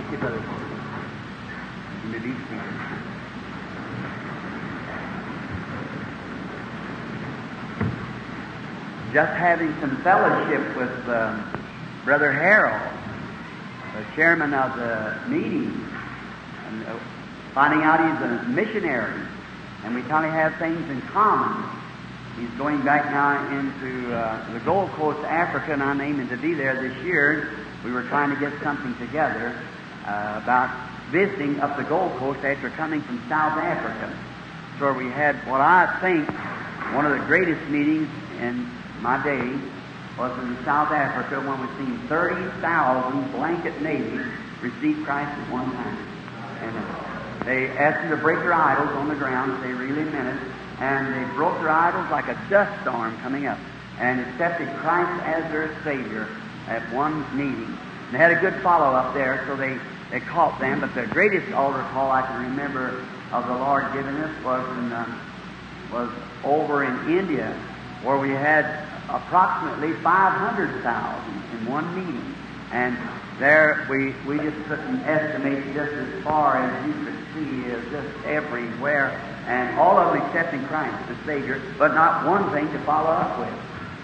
Thank you, brother. You may be seated. Just having some fellowship with um, Brother Harold, the chairman of the meeting, and uh, finding out he's a missionary, and we kind of have things in common. He's going back now into uh, the Gold Coast, Africa, and I'm aiming to be there this year. We were trying to get something together uh, about visiting up the Gold Coast after coming from South Africa. So we had what I think one of the greatest meetings in my day was in South Africa when we seen 30,000 blanket natives receive Christ at one time. And they asked them to break their idols on the ground if they really meant it. And they broke their idols like a dust storm coming up and accepted Christ as their Savior at one meeting. They had a good follow up there, so they, they caught them. But the greatest altar call I can remember of the Lord giving us was in, uh, was over in India, where we had approximately 500,000 in one meeting. And there we, we just couldn't estimate just as far as you could see is just everywhere. And all of them accepting Christ the Savior, but not one thing to follow up with.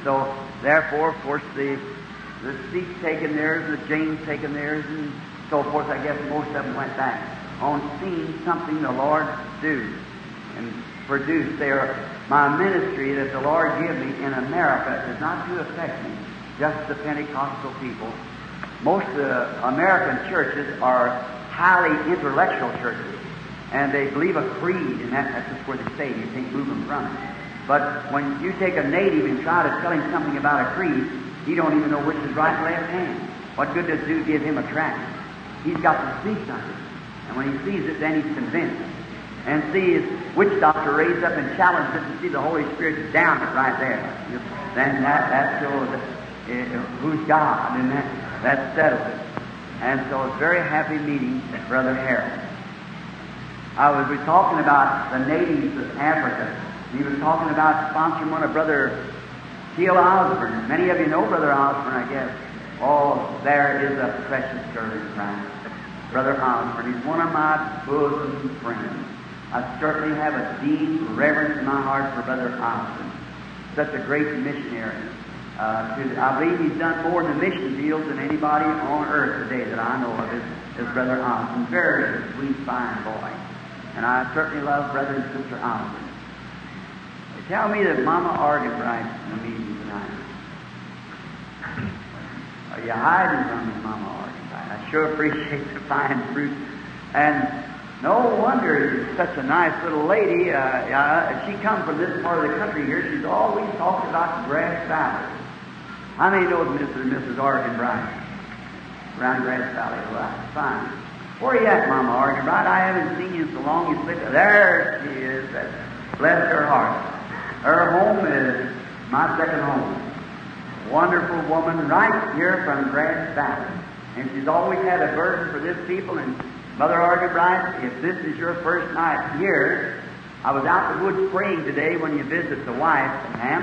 So therefore, of course, the the Sikhs taking theirs, the Jains taking theirs, and so forth. I guess most of them went back on seeing something the Lord do and produce there. My ministry that the Lord gave me in America is not to affect me, just the Pentecostal people. Most of the American churches are highly intellectual churches, and they believe a creed, and that, that's just where they stay. You can't move them from it. But when you take a native and try to tell him something about a creed, he don't even know which is right and left hand. What good does it do to give him a tract? He's got to see something. And when he sees it, then he's convinced. And see his witch doctor raised up and challenged it to see the Holy Spirit down it right there. Then that, that shows uh, who's God, and that, that settles it. And so it's a very happy meeting, Brother Harold. I was talking about the natives of Africa. He was talking about sponsoring one of Brother T. L. Osborn. Many of you know Brother Osborn, I guess. Oh, there is a precious girl in Christ. Brother Osborn. He's one of my bosom friends. I certainly have a deep reverence in my heart for Brother Osborn. Such a great missionary. Uh, to, I believe he's done more in the mission field than anybody on earth today that I know of is, is Brother Osborn. Very sweet, fine boy. And I certainly love Brother and Sister Osborn. They tell me that Mama Arganbright's in the meeting tonight. Are you hiding from me, Mama Arganbright? I sure appreciate the fine fruit. And no wonder she's such a nice little lady. Uh, uh, she come from this part of the country here. She's always talking about Grass Valley. How many knows Mr. and Mrs. Arganbright? Around Grass Valley. That's fine. Where are you at, Mama Arganbright? I haven't seen you so long. You slip. There she is. Bless her heart. Her home is my second home. Wonderful woman right here from Grass Valley. And she's always had a burden for this people. And Mother Arganbright, if this is your first night here, I was out the woods praying today when you visit the wife, ma'am.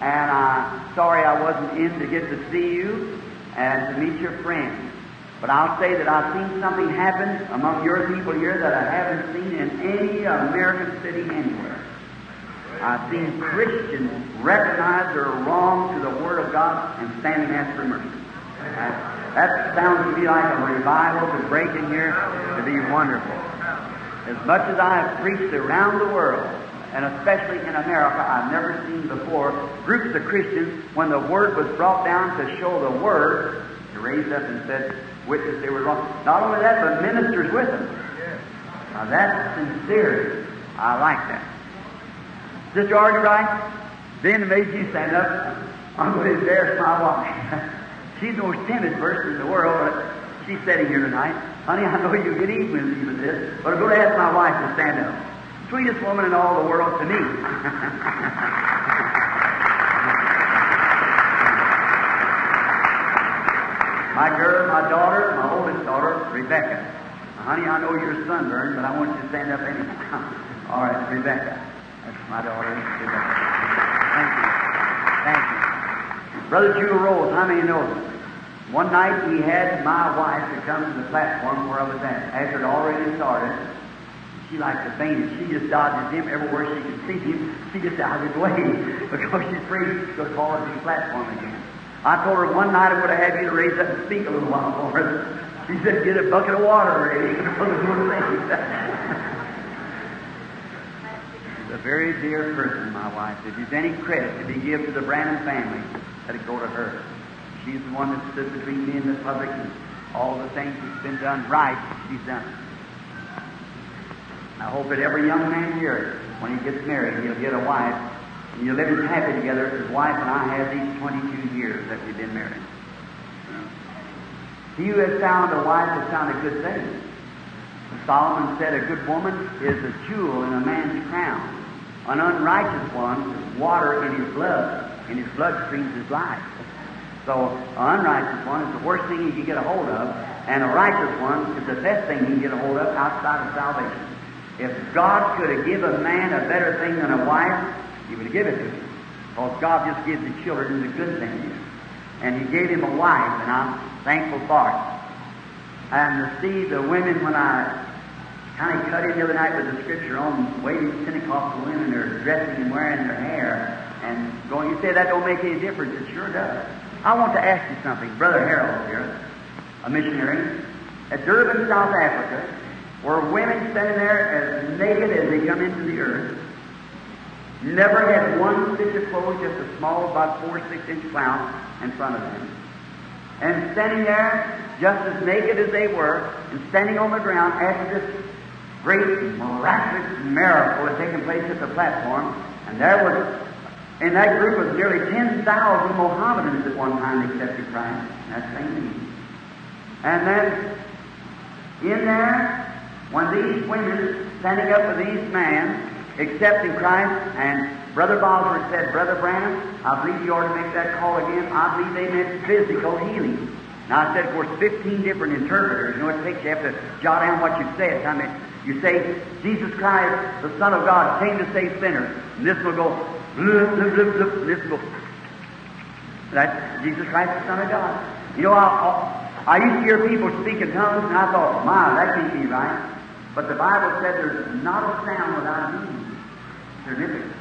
And I'm sorry I wasn't in to get to see you and to meet your friends. But I'll say that I've seen something happen among your people here that I haven't seen in any American city anywhere. I've seen Christians recognize their wrong to the Word of God and stand and ask for mercy. That, that sounds to me like a revival to break in here to be wonderful. As much as I have preached around the world, and especially in America, I've never seen before groups of Christians, when the Word was brought down to show the Word, they raised up and said, witness they were wrong. Not only that, but ministers with them. Now that's sincerity. I like that. Sister Arganbright, then made you stand up. I'm going to embarrass my wife. She's the most timid person in the world, but she's sitting here tonight. Honey, I know you get even with this, but I'm going to ask my wife to stand up. Sweetest woman in all the world to me. my girl, my daughter, my oldest daughter, Rebecca. Honey, I know you're sunburned, but I want you to stand up anyhow. all right, Rebecca. My daughter. Thank you. Thank you. Brother Jewel Rose, how many know him? One night he had my wife to come to the platform where I was at. After it already started, she liked to faint she just dodges him everywhere she can see him. She gets out of his way because she's afraid he's going to fall to the platform again. I told her one night I would have had you to raise up and speak a little while for her. She said, get a bucket of water ready for the thing. She's a very dear person, my wife. If there's any credit to be given to the Branham family, let it go to her. She's the one that stood between me and the public and all the things that's been done right, she's done. I hope that every young man here, when he gets married, he'll get a wife, and you'll live happy together as his wife and I have these 22 years that we've been married. He who has found a wife has found a good thing. Solomon said a good woman is a jewel in a man's crown. An unrighteous one is water in his blood, in his bloodstreams his life. So an unrighteous one is the worst thing he can get a hold of, and a righteous one is the best thing he can get a hold of outside of salvation. If God could have given a man a better thing than a wife, he would have given it to him. Because God just gives the children the good things. And he gave him a wife, and I'm thankful for it. And to see the women when I kind of cut in the other night with the scripture on waiting Pentecostal women, they're dressing and wearing their hair and going, you say that don't make any difference. It sure does. I want to ask you something. Brother Harold here, a missionary, at Durban, South Africa, were women standing there as naked as they come into the earth, never had one stitch of clothes, just a small, about four, six inch flounce in front of them. And standing there, just as naked as they were, and standing on the ground after this great miraculous miracle had taken place at the platform, and there was in that group was nearly 10,000 Mohammedans at one time accepted Christ. That same meeting. And then, in there, when these women standing up with these men accepting Christ, and Brother Bosworth said, Brother Branham, I believe you ought to make that call again. I believe they meant physical healing. Now, I said, of course, 15 different interpreters. You know it takes? You have to jot down what you said. I mean, you say, Jesus Christ, the Son of God, came to save sinners. And this will go, Look, look, look, look. This will. That's Jesus Christ, the Son of God. You know, I, I, used to hear people speak in tongues, and I thought, my, that can't be right. But the Bible said there's not a sound without meaning.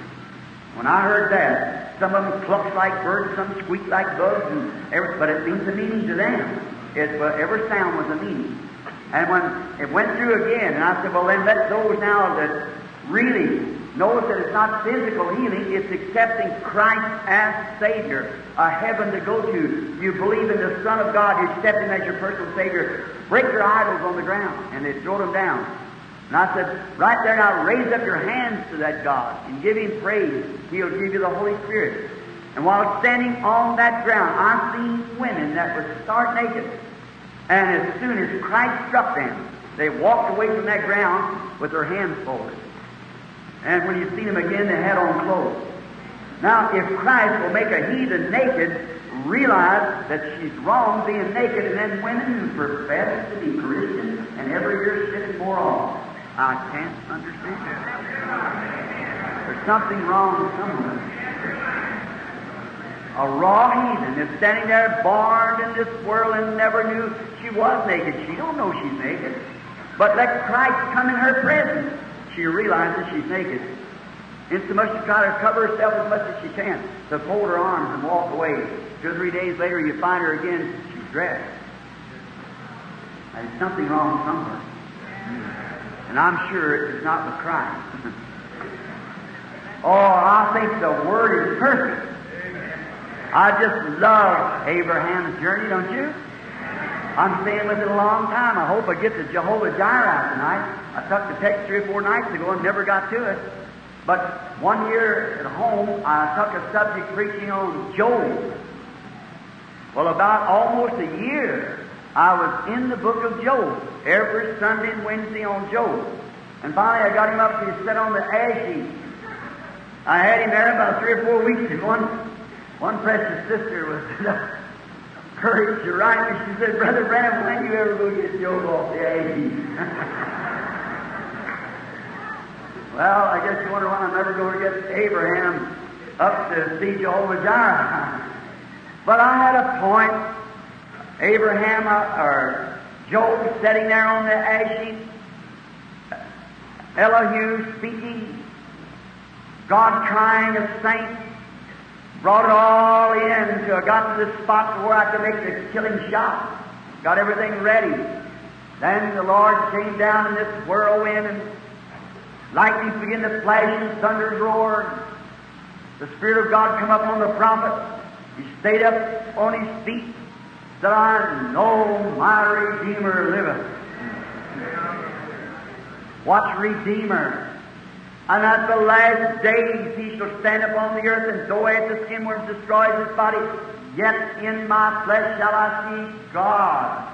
When I heard that, some of them cluck like birds, some squeak like bugs, and every, but it means a meaning to them. It, but every sound was a meaning. And when it went through again, and I said, well, then let those now that really Notice that it's not physical healing, it's accepting Christ as Savior, a heaven to go to. You believe in the Son of God, you accept Him as your personal Savior. Break your idols on the ground, and they throw them down. And I said, right there now, raise up your hands to that God and give Him praise. He'll give you the Holy Spirit. And while standing on that ground, I seen women that were stark naked. And as soon as Christ struck them, they walked away from that ground with their hands folded. And when you see them again, they had on clothes. Now, if Christ will make a heathen naked, realize that she's wrong being naked, and then women who profess to be Christian and every year sitting more on. I can't understand. There's something wrong somewhere. A raw heathen is standing there born in this world and never knew she was naked. She don't know she's naked. But let Christ come in her presence she realizes she's naked. Insomuch to try to cover herself as much as she can, to fold her arms and walk away. Two or three days later, you find her again, she's dressed. There's something wrong somewhere. And I'm sure it's not with Christ. oh, I think the Word is perfect. I just love Abraham's journey, don't you? I'm staying with it a long time. I hope I get to Jehovah Jireh tonight. I took the text three or four nights ago and never got to it. But one year at home, I took a subject preaching on Job. Well, about almost a year, I was in the book of Job every Sunday and Wednesday on Job. And finally, I got him up to sit on the ash heap. I had him there about three or four weeks, and one, one precious sister was courage to write me. She said, Brother Branham, when you ever go get Job off the heap? Well, I guess you wonder why I'm never going to get Abraham up to see Jehovah Jireh. But I had a point Abraham uh, or Job sitting there on the ash heap, Elihu speaking, God trying a saint, brought it all in until I got to the spot where I could make the killing shot. Got everything ready. Then the Lord came down in this whirlwind and lightning began to flash and thunders roar. The Spirit of God come up on the prophet. He stayed up on his feet, said, I know my Redeemer liveth. What's Redeemer? And at the last days he shall stand upon the earth, and though as the skin worm destroys his body, yet in my flesh shall I see God,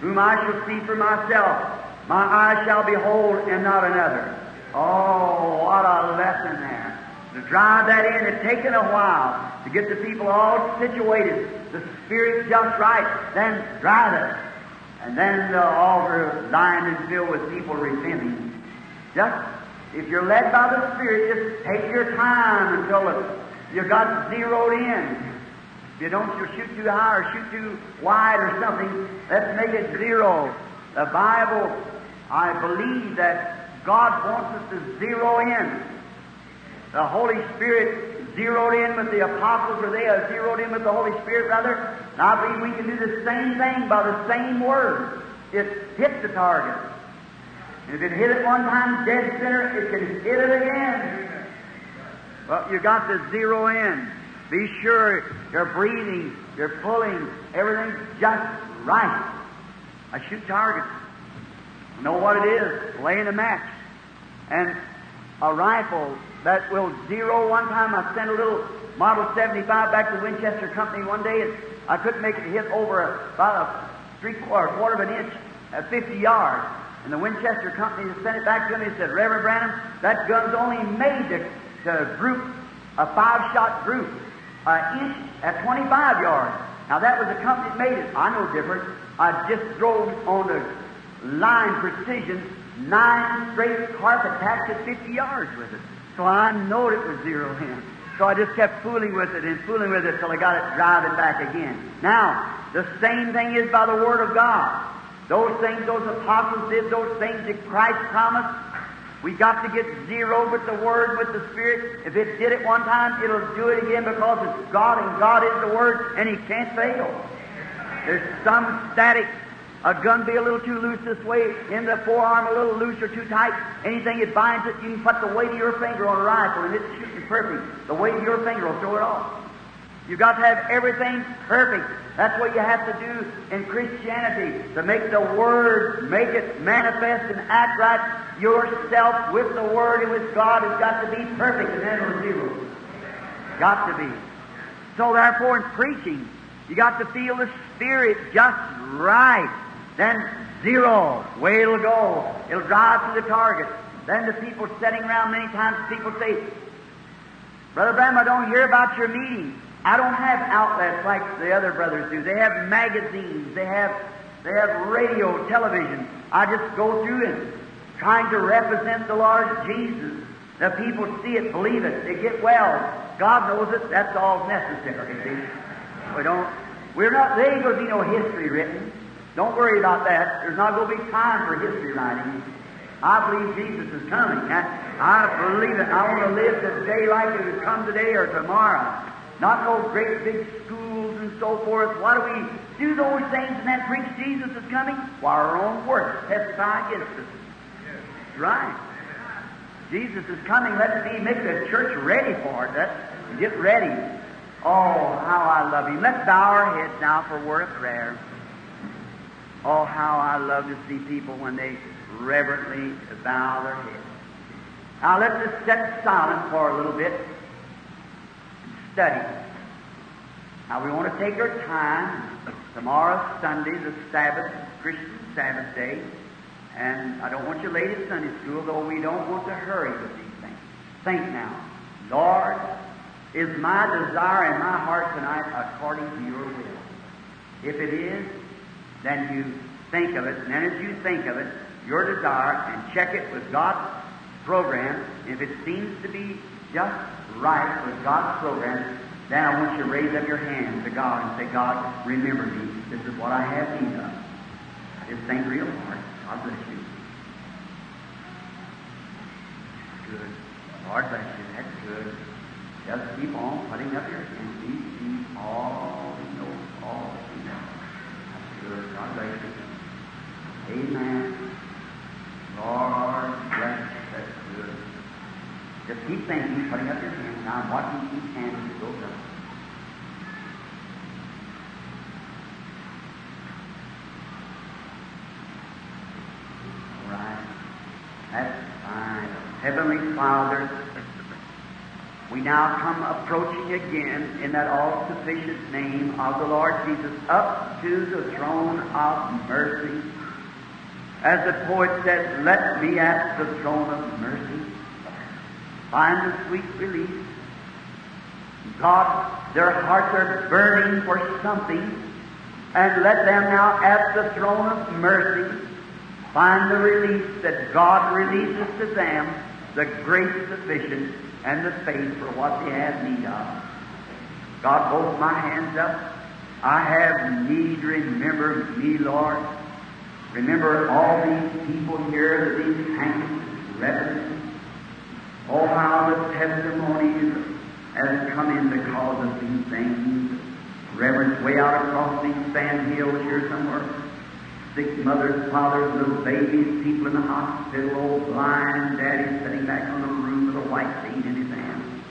whom I shall see for myself. My eyes shall behold, and not another. Oh, what a lesson there. To drive that in, it's taken a while to get the people all situated, the spirit just right, then drive it. And then the altar lined and filled with people repenting. Just if you're led by the Spirit, just take your time until you got zeroed in. If you don't, you'll shoot too high or shoot too wide or something. Let's make it zero. The Bible, I believe that God wants us to zero in. The Holy Spirit zeroed in with the apostles, or they have zeroed in with the Holy Spirit, rather. And I believe we can do the same thing by the same word. It hit the target. If it hit it one time, dead center, it can hit it again. Well, you got to zero in. Be sure you're breathing, you're pulling, everything's just right. I shoot targets. Know what it is, laying a match. And a rifle that will zero one time. I sent a little Model 75 back to Winchester Company one day, and I couldn't make it hit over about a three quarter, quarter of an inch at 50 yards. And the Winchester Company sent it back to me and said, Reverend Branham, that gun's only made to, to group a five shot group, an inch at 25 yards. Now that was the company that made it. I know different. I just drove on a line precision nine straight carpet tacks at 50 yards with it. So I knowed it was zero in. So I just kept fooling with it and fooling with it till I got it driving back again. Now, the same thing is by the Word of God. Those things those apostles did, those things that Christ promised, we got to get zero with the Word, with the Spirit. If it did it one time, it'll do it again because it's God and God is the Word and He can't fail. There's some static a gun be a little too loose this way, in the forearm a little loose or too tight. Anything that binds it, you can put the weight of your finger on a rifle and it's shooting perfect. The weight of your finger will throw it off. You've got to have everything perfect. That's what you have to do in Christianity, to make the Word, make it manifest and act right. Yourself with the Word and with God It's got to be perfect, and then it'll zero. Got to be. So therefore in preaching, you got to feel the Spirit just right. Then zero, way it'll go. It'll drive to the target. Then the people sitting around, many times people say, Brother Branham, I don't hear about your meeting. I don't have outlets like the other brothers do. They have magazines, they have they have radio, television. I just go through it, trying to represent the Lord Jesus. The people see it, believe it, they get well. God knows it, that's all necessary, see. We don't we're not there ain't gonna be no history written. Don't worry about that. There's not going to be time for history writing. I believe Jesus is coming. I, I believe it. I want to live today like it has come today or tomorrow. Not no great big schools and so forth. Why do we do those things and then preach Jesus is coming? Why our own works testify against us. Right. Jesus is coming. Let's be make the church ready for it. Let's get ready. Oh, how I love Him. Let's bow our heads now for a word of prayer. Oh, how I love to see people when they reverently bow their heads. Now let's just sit silent for a little bit study. Now we want to take our time. Tomorrow's Sunday, the Sabbath, Christian Sabbath day. And I don't want you late at Sunday school, though we don't want to hurry with these things. Think now. Lord, is my desire in my heart tonight according to your will? If it is, then you think of it, and then as you think of it, your desire, and check it with God's program. If it seems to be just right with God's program, then I want you to raise up your hand to God and say, God, remember me. This is what I have need of. Just think real hard. God bless you. Good. Lord bless you. That's good. Just keep on putting up your hands. He sees all, he knows all that you know. That's good. God bless you. Amen. Lord, yes, that's good. Just keep thinking, putting up your hands. Now I'm watching each hand as it goes up. All right. That's fine. Heavenly Father, we now come approaching again in that all sufficient name of the Lord Jesus up to the throne of mercy. As the poet said, let me at the throne of mercy find the sweet release. God, their hearts are burning for something, and let them now at the throne of mercy find the release that God releases to them, the grace sufficient and the faith for what they have need of. God, both my hands up. I have need. Remember me, Lord. Remember all these people here, these saints, reverends. Oh, how the testimonies has come in because of these things. Reverence way out across these sand hills here somewhere. Sick mothers, fathers, little babies, people in the hospital, old blind daddy sitting back on the roof with a white seed in his hand,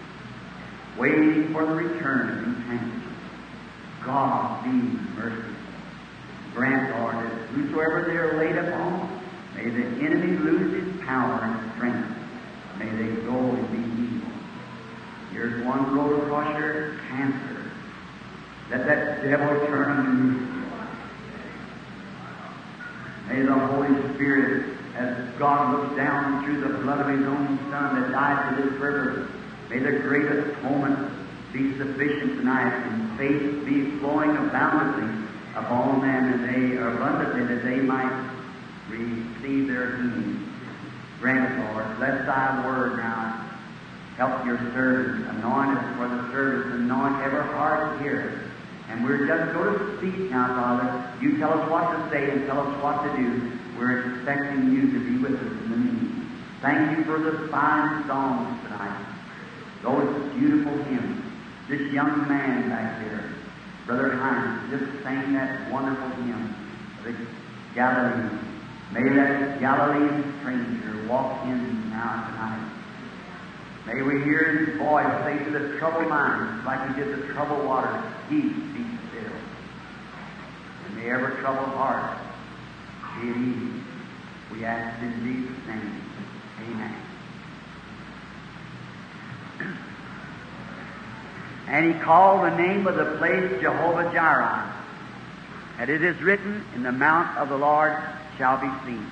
waiting for the return of these hands. God be merciful. Grant, Lord, that whosoever they are laid upon, may the enemy lose his power and strength. May they go and be healed. Here's one road across your cancer. Let that devil turn on you. May the Holy Spirit, as God looks down through the blood of His own Son that died for this purpose, may the great atonement be sufficient tonight and faith be flowing abundantly upon them and they abundantly that they might receive their healing. Grant it, Lord. Let thy word now help your servants. Anoint us for the service. Anoint every heart here. And we're just going to speak now, Father. You tell us what to say and tell us what to do. We're expecting you to be with us in the meeting. Thank you for the fine songs tonight. Those beautiful hymns. This young man back there, Brother Hines, just sang that wonderful hymn, the Galilee. May that Galilean stranger walk in now tonight. May we hear his voice say to the troubled mind, like he did the troubled waters, peace be still. And may every troubled heart be at ease. We ask in Jesus' name. Amen. And he called the name of the place Jehovah Jireh. And it is written, In the mount of the Lord shall be seen.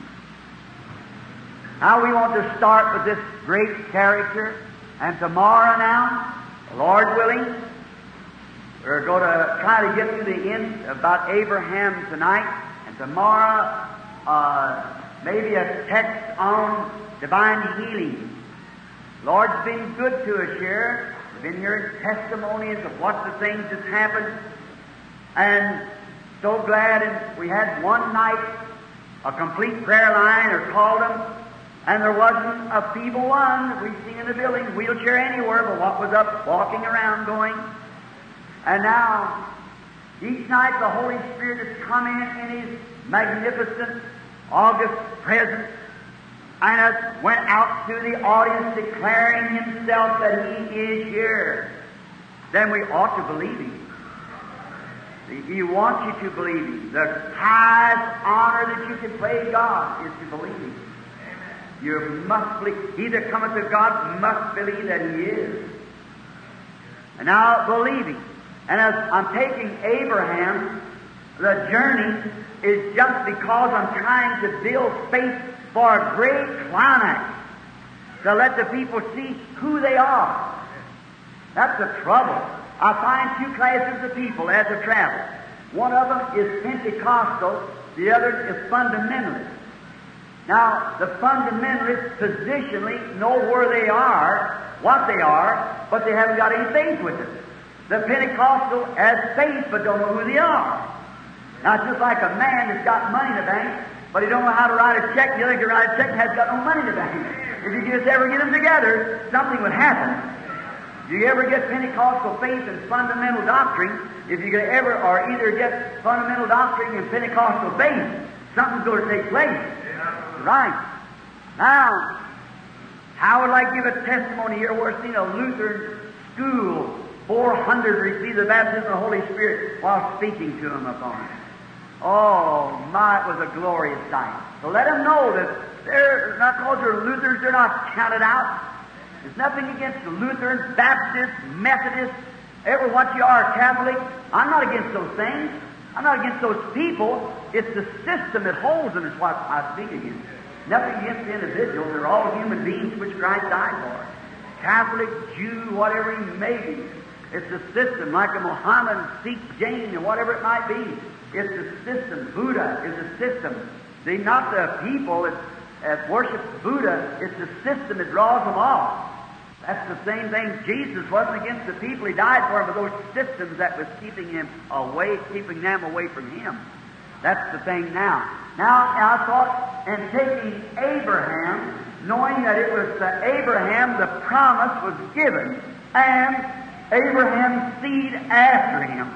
Now we want to start with this great character, and tomorrow now, Lord willing, we're going to try to get to the end about Abraham tonight, and tomorrow, uh, maybe a text on divine healing. Lord's been good to us here. We've been hearing testimonies of what the things that's happened, and so glad. And we had one night a complete prayer line, or called them, and there wasn't a feeble one that we've seen in the building, wheelchair anywhere, but what was up, walking around, going. And now, each night the Holy Spirit has come in in His magnificent August presence and has went out to the audience declaring Himself that He is here. Then we ought to believe Him. He wants you to believe Him. The highest honor that you can pay God is to believe Him. You must believe. He that cometh to God must believe that He is. And now believe Him. And as I'm taking Abraham, the journey is just because I'm trying to build faith for a great climax. To let the people see who they are. That's the trouble. I find two classes of people as I travel. One of them is Pentecostal, the other is fundamentalist. Now, the fundamentalists positionally know where they are, what they are, but they haven't got any faith with it. The Pentecostal has faith but don't know who they are. Now, just like a man that's got money in the bank, but he don't know how to write a check. The other can write a check and has got no money in the bank. If you just ever get them together, something would happen. If you ever get Pentecostal faith and fundamental doctrine, if you could ever, or either get fundamental doctrine and Pentecostal faith, something's going to take place. Right. Now, how would I give a testimony here where I've seen a Lutheran school, 400 receive the baptism of the Holy Spirit while speaking to them upon it. Oh, my, it was a glorious sight. So let them know that they're not called they're Lutherans, they're not counted out. There's nothing against the Lutherans, Baptists, Methodists, ever what you are, Catholic. I'm not against those things. I'm not against those people. It's the system that holds them is what I speak against. Nothing against the individuals. They're all human beings which Christ died for. Catholic, Jew, whatever he may be. It's the system, like a Mohammed, Sikh, Jain, and whatever it might be. It's the system. Buddha is the system. See, not the people that, that worship Buddha. It's the system that draws them off. That's the same thing. Jesus wasn't against the people he died for, but those systems that was keeping him away, keeping them away from him. That's the thing now. Now, I thought, and taking Abraham, knowing that it was to Abraham the promise was given, and Abraham's seed after him.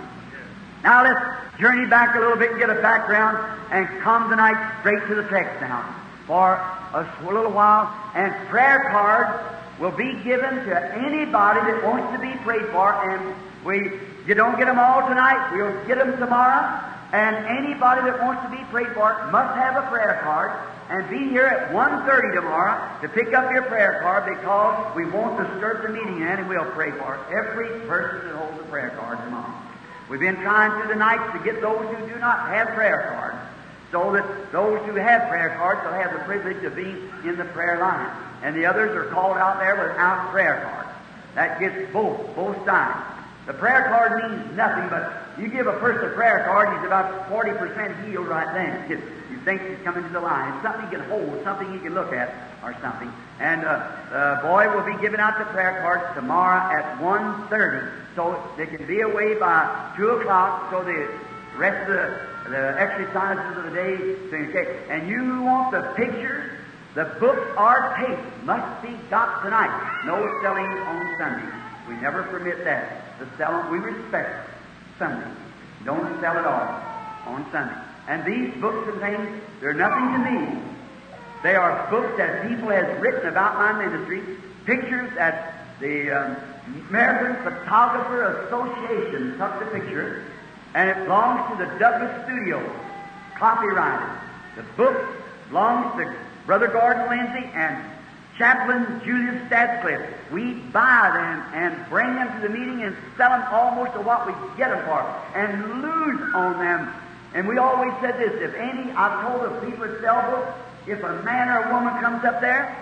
Now let's journey back a little bit and get a background and come tonight straight to the text now for a little while. And prayer cards will be given to anybody that wants to be prayed for. And we, you don't get them all tonight. We'll get them tomorrow. And anybody that wants to be prayed for must have a prayer card and be here at 1.30 tomorrow to pick up your prayer card because we won't disturb the meeting and we'll pray for every person that holds a prayer card tomorrow. We've been trying through the nights to get those who do not have prayer cards so that those who have prayer cards will have the privilege of being in the prayer line. And the others are called out there without prayer cards. That gets both, both sides. The prayer card means nothing, but you give a person a prayer card, he's about 40% healed right then. You think he's coming to the line. It's something he can hold, something he can look at, or something. And uh, the boy will be giving out the prayer cards tomorrow at 1.30, so they can be away by 2 o'clock, so the rest of the, the exercises of the day. And you want the pictures, the books or tape must be got tonight. No selling on Sunday. We never permit that. The selling, we respect Sunday. Don't sell it all on Sunday. And these books and things, they're nothing to me. They are books that people has written about my ministry, pictures that the um, American Photographer Association took the picture, and it belongs to the Douglas Studio, copyrighted. The book belongs to Brother Gordon Lindsay and Chaplain Julius Stadsklev. We buy them and bring them to the meeting and sell them almost to what we get them for, and lose on them. And we always said this: if any, I've told the people sell books, if a man or a woman comes up there,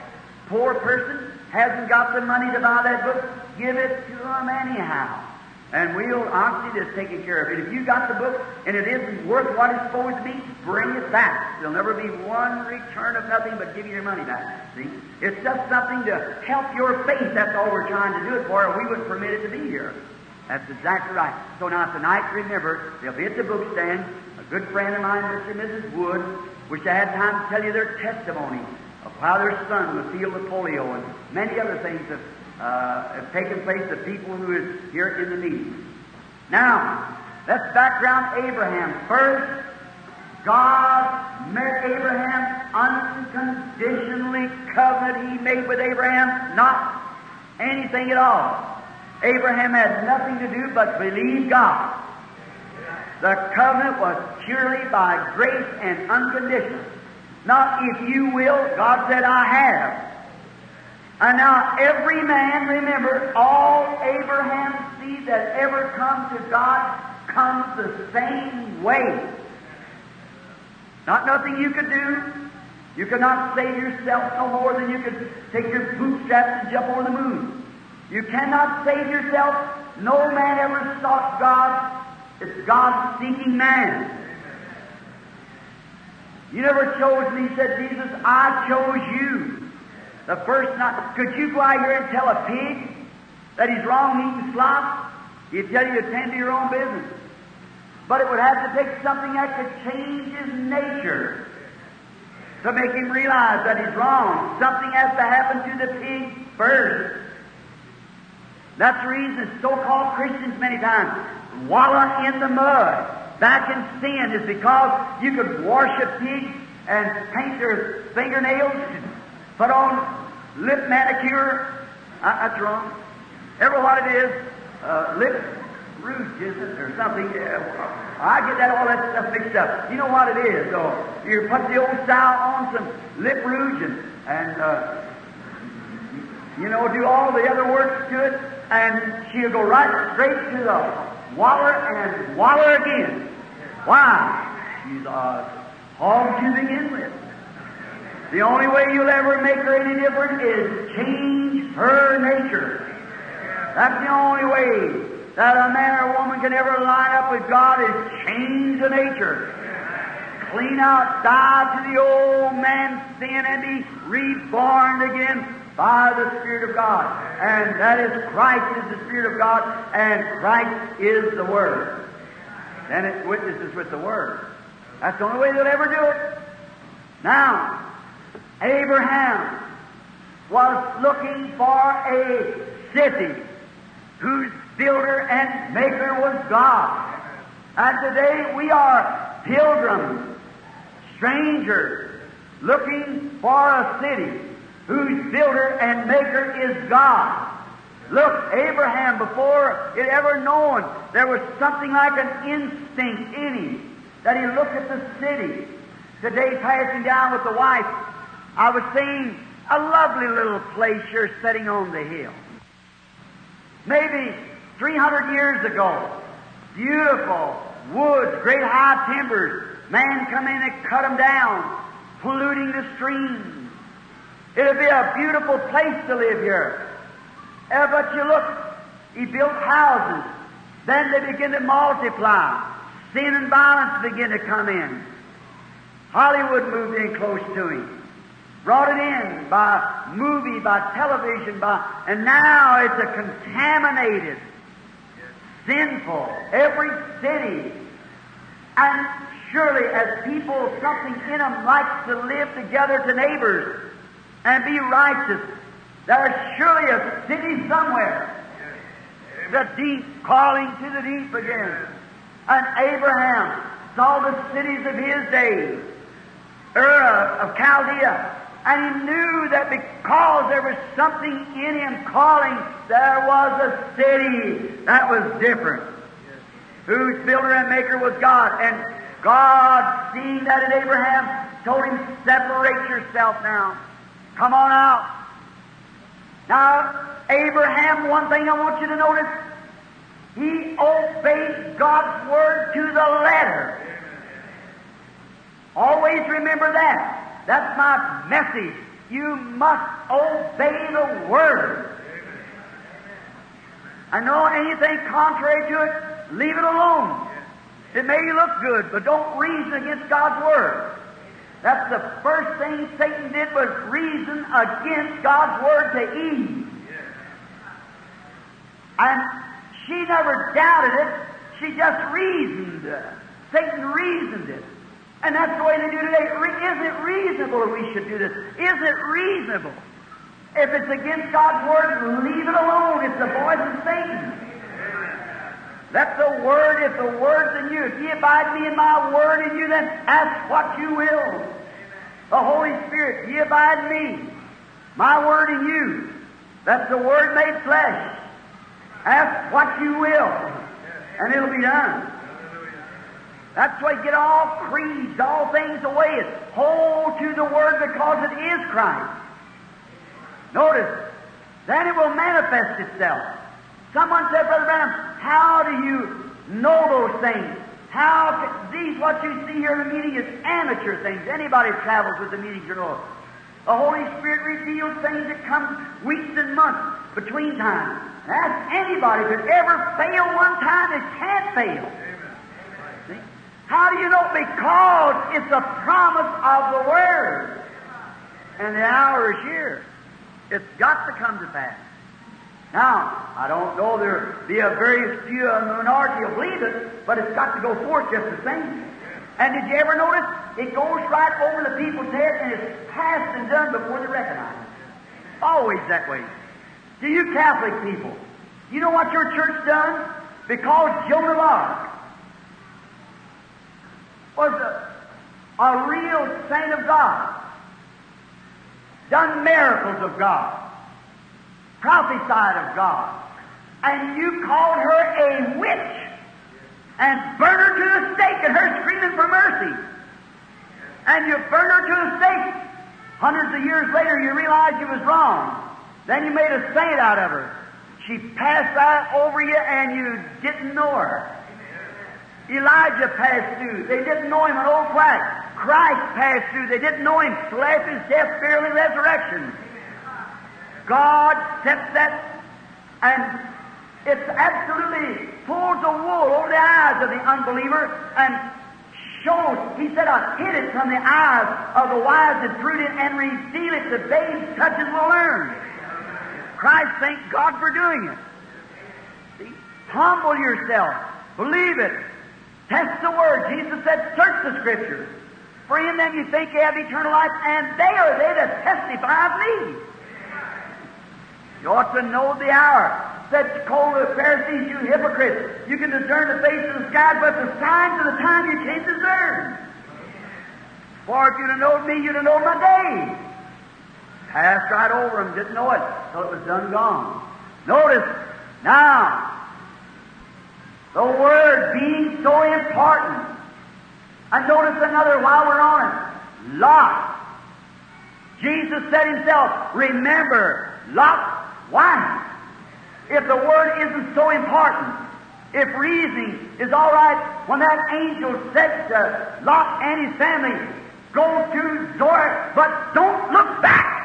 poor person, hasn't got the money to buy that book, give it to them anyhow. And we'll honestly just take care of it. If you got the book and it isn't worth what it's supposed to be, bring it back. There'll never be one return of nothing but give you your money back. See? It's just something to help your faith. That's all we're trying to do it for, or we wouldn't permit it to be here. That's exactly right. So now tonight, remember, they'll be at the book stand. A good friend of mine, Mr. and Mrs. Wood, wish I had time to tell you their testimony of how their son was healed of polio and many other things that uh, have taken place to people who is here in the meeting. Now, let's background Abraham. First, God met Abraham unconditionally covenant he made with Abraham, not anything at all. Abraham had nothing to do but believe God. The covenant was purely by grace and unconditional. Not if you will, God said, I have. And now every man, remember, all Abraham's seed that ever come to God comes the same way. Not nothing you could do. You could not save yourself no more than you could take your bootstraps and jump over the moon. You cannot save yourself. No man ever sought God. It's God seeking man. You never chose me, said Jesus. I chose you. The first night, could you go out here and tell a pig that he's wrong eating slop? He'd tell you to tend to your own business. But it would have to take something that could change his nature to make him realize that he's wrong. Something has to happen to the pig first. That's the reason so-called Christians many times wallow in the mud, back in sin, is because you could wash a pig and paint their fingernails, put on lip manicure. Uh, that's wrong. Ever what it is? Uh, lip rouge, is it, or something? Uh, I get that all that stuff mixed up. You know what it is, though. You put the old style on some lip rouge and, and uh, you know, do all the other works to it, and she'll go right straight to the waller and waller again. Why? She's a hog to begin with. The only way you'll ever make her any different is change her nature. That's the only way that a man or woman can ever line up with God is change the nature. Clean out, die to the old man's sin and be reborn again by the Spirit of God. And that is Christ is the Spirit of God, and Christ is the Word. Then it witnesses with the Word. That's the only way they'll ever do it. Now, Abraham was looking for a city whose builder and maker was God. And today we are pilgrims, strangers, looking for a city whose builder and maker is God. Look, Abraham, before it ever known, there was something like an instinct in him that he looked at the city. Today, passing down with the wife, I was seeing a lovely little place here sitting on the hill. Maybe 300 years ago, beautiful woods, great high timbers, man come in and cut them down, polluting the streams. It'd be a beautiful place to live here. Uh, but you look, he built houses. Then they begin to multiply. Sin and violence begin to come in. Hollywood moved in close to him. Brought it in by movie, by television, by, and now it's a contaminated, sinful, every city. And surely as people, something in them likes to live together to neighbors and be righteous, there's surely a city somewhere. The deep calling to the deep again. And Abraham saw the cities of his day, Ur of Chaldea, and he knew that because there was something in him calling, there was a city that was different, whose builder and maker was God. And God, seeing that in Abraham, told him, Separate yourself now. Come on out. Now, Abraham, one thing I want you to notice, he obeyed God's word to the letter. Always remember that. That's my message. You must obey the word. I know anything contrary to it, leave it alone. It may look good, but don't reason against God's word. That's the first thing Satan did was reason against God's word to Eve. And she never doubted it. She just reasoned. Satan reasoned it. And that's the way they do today. Is it reasonable that we should do this? Is it reasonable? If it's against God's word, leave it alone. It's the voice of Satan. Let the word, if the word's in you, if ye abide me in my word in you, then ask what you will. The Holy Spirit, ye abide me, my word in you. That's the word made flesh. Ask what you will, and it'll be done. That's why get all creeds, all things away. Hold to the Word because it is Christ. Notice, then it will manifest itself. Someone said, Brother Branham, how do you know those things? How can, these what you see here in the meeting is amateur things. Anybody travels with the meetings, you know. The Holy Spirit reveals things that come weeks and months between times. Ask anybody it ever fail one time, it can't fail. How do you know? Because it's a promise of the Word. And the hour is here. It's got to come to pass. Now, I don't know there be a very few a minority will believe it, but it's got to go forth just the same. And did you ever notice it goes right over the people's head and it's passed and done before they recognize it? Always that way. Do you Catholic people, you know what your church done? Because Joan of Arc was a, a real saint of God, done miracles of God, prophesied of God, and you called her a witch and burned her to the stake and her screaming for mercy. And you burned her to the stake. Hundreds of years later, you realized you was wrong. Then you made a saint out of her. She passed right over you and you didn't know her. Elijah passed through. They didn't know him, an old quack. Christ passed through. They didn't know him. Left his death, burial, and resurrection. God sets that, and it's absolutely pulls the wool over the eyes of the unbeliever and shows, he said, I hid it from the eyes of the wise and prudent and reveal it to babes such as will learn. Christ, thank God for doing it. See? Humble yourself. Believe it. Test the Word. Jesus said, search the Scriptures. For in them you think you have eternal life, and they are they that testify of me. You ought to know the hour. Said call the Pharisees, you hypocrites. You can discern the face of the sky, but the signs of the time you can't discern. For if you'd have known me, you'd have known my day. Passed right over them, didn't know it till it was done gone. Notice now, the word being so important. And notice another while we're on it. Lot. Jesus said himself, remember Lot's wife. If the word isn't so important, if reasoning is all right, when that angel said to Lot and his family, go to Zoar, but don't look back.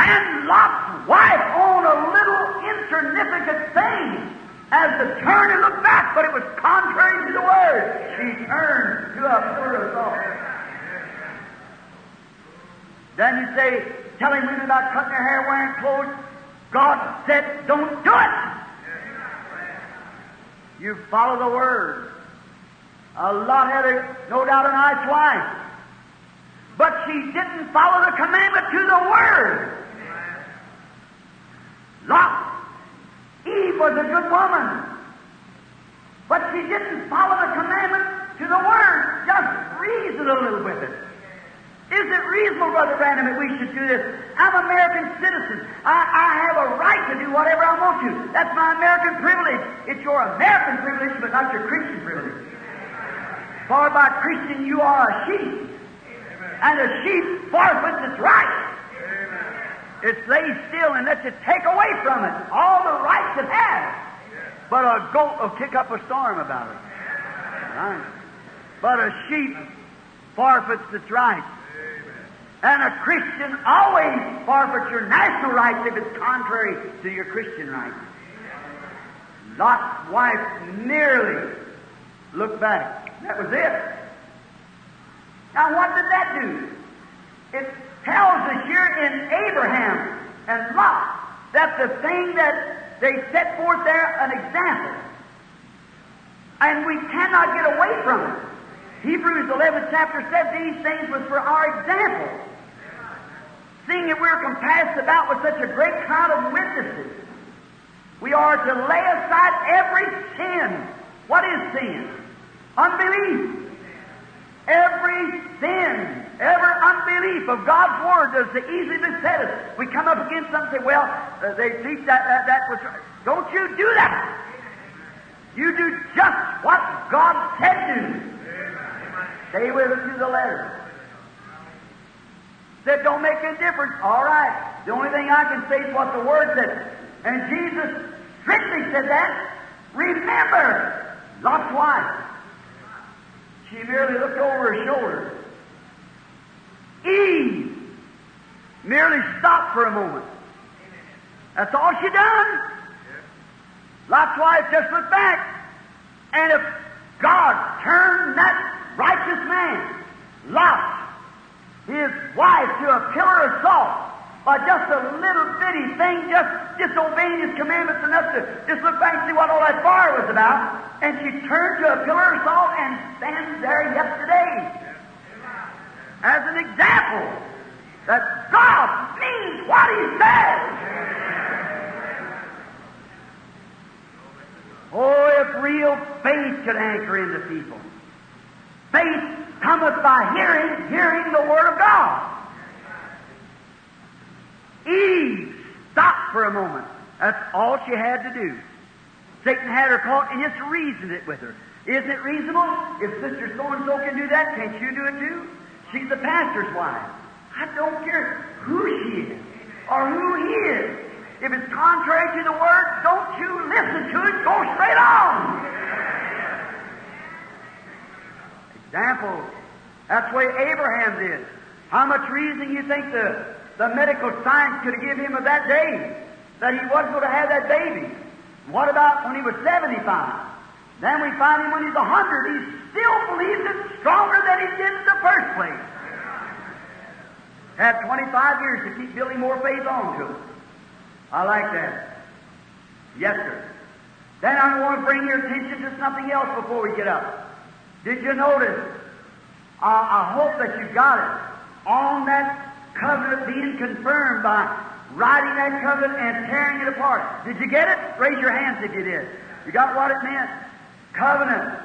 And Lot's wife owned a little insignificant thing as to turn and look back, but it was contrary to the word. She turned to a of salt. Then you say, telling women about cutting their hair, wearing clothes. God said, don't do it. You follow the word. A lot had a, no doubt a nice wife. But she didn't follow the commandment to the word. Lot. Eve was a good woman. But she didn't follow the commandment to the word. Just reason a little with it. Is it reasonable, Brother Branham, that we should do this? I'm an American citizen. I, I have a right to do whatever I want to. That's my American privilege. It's your American privilege, but not your Christian privilege. For by Christian you are a sheep. And a sheep forfeits its right. It lays still and lets you take away from it all the rights it has. But a goat will kick up a storm about it. Right? But a sheep forfeits its rights. And a Christian always forfeits your national rights if it's contrary to your Christian rights. Lot's wife nearly looked back. That was it. Now, what did that do? It tells us here in Abraham and Lot that the thing that they set forth there, an example. And we cannot get away from it. Hebrews 11, chapter said these things was for our example. Seeing that we're compassed about with such a great cloud of witnesses, we are to lay aside every sin. What is sin? Unbelief. Every sin, every unbelief of God's Word does so easily beset us. We come up against something and say, well, uh, they teach that, that, that was right. Don't you do that. You do just what God said do. Stay with it to the letter. Said, don't make any difference. All right. The only thing I can say is what the Word said. And Jesus strictly said that. Remember, Lot's wife. She merely looked over her shoulder. Eve merely stopped for a moment. That's all she done. Lot's wife just looked back. And if God turned that righteous man, Lot, his wife, to a pillar of salt, by just a little bitty thing, just disobeying His commandments enough to just look back and see what all that fire was about. And she turned to a pillar of salt and stands there yesterday as an example that God means what He says. Oh, if real faith could anchor into people. Faith cometh by hearing, hearing the Word of God. Mm. Eve stopped for a moment. That's all she had to do. Satan had her caught and just reasoned it with her. Isn't it reasonable? If Sister so and so can do that, can't you do it too? She's the pastor's wife. I don't care who she is or who he is. If it's contrary to the word, don't you listen to it. Go straight on. Example. That's the way Abraham did. How much reason you think the, the medical science could give him of that day that he wasn't going to have that baby? What about when he was 75? Then we find him when he's 100. He still believes it stronger than he did in the first place. Had 25 years to keep building more faith onto it. I like that. Yes, sir. Then I want to bring your attention to something else before we get up. Did you notice? I hope that you got it. On that covenant being confirmed by writing that covenant and tearing it apart. Did you get it? Raise your hands if you did. You got what it meant? Covenant.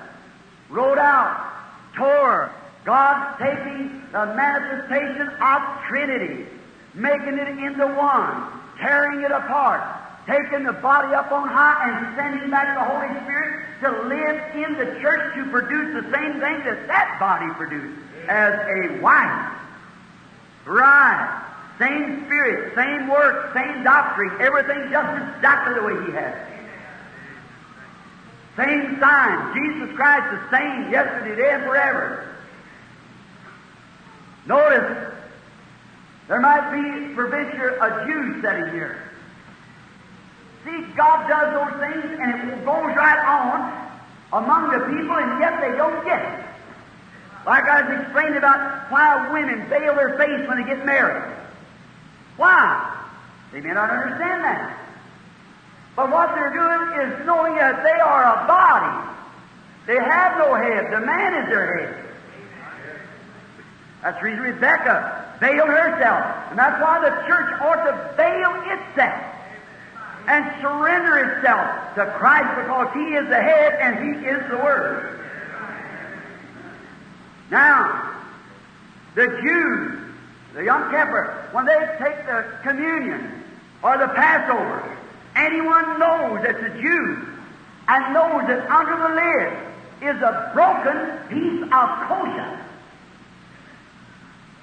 Wrote out. Tore. God taking the manifestation of Trinity, making it into one, tearing it apart, taking the body up on high and sending back the Holy Spirit to live in the church to produce the same thing that that body produced as a wife. Right. Same spirit, same work, same doctrine, everything just exactly the way He has it. Same sign. Jesus Christ the same yesterday, today, and forever. Notice, there might be, for a Jew sitting here. See, God does those things and it goes right on among the people and yet they don't get it. Like I was explaining about why women veil their face when they get married. Why? They may not understand that. But what they're doing is knowing that they are a body. They have no head. The man is their head. That's the reason Rebecca veiled herself. And that's why the church ought to veil itself and surrender itself to Christ because He is the head and He is the Word. Now, the Jews, the Yom Kippur, when they take the communion or the Passover, anyone knows that's a Jew and knows that under the lid is a broken piece of kosher.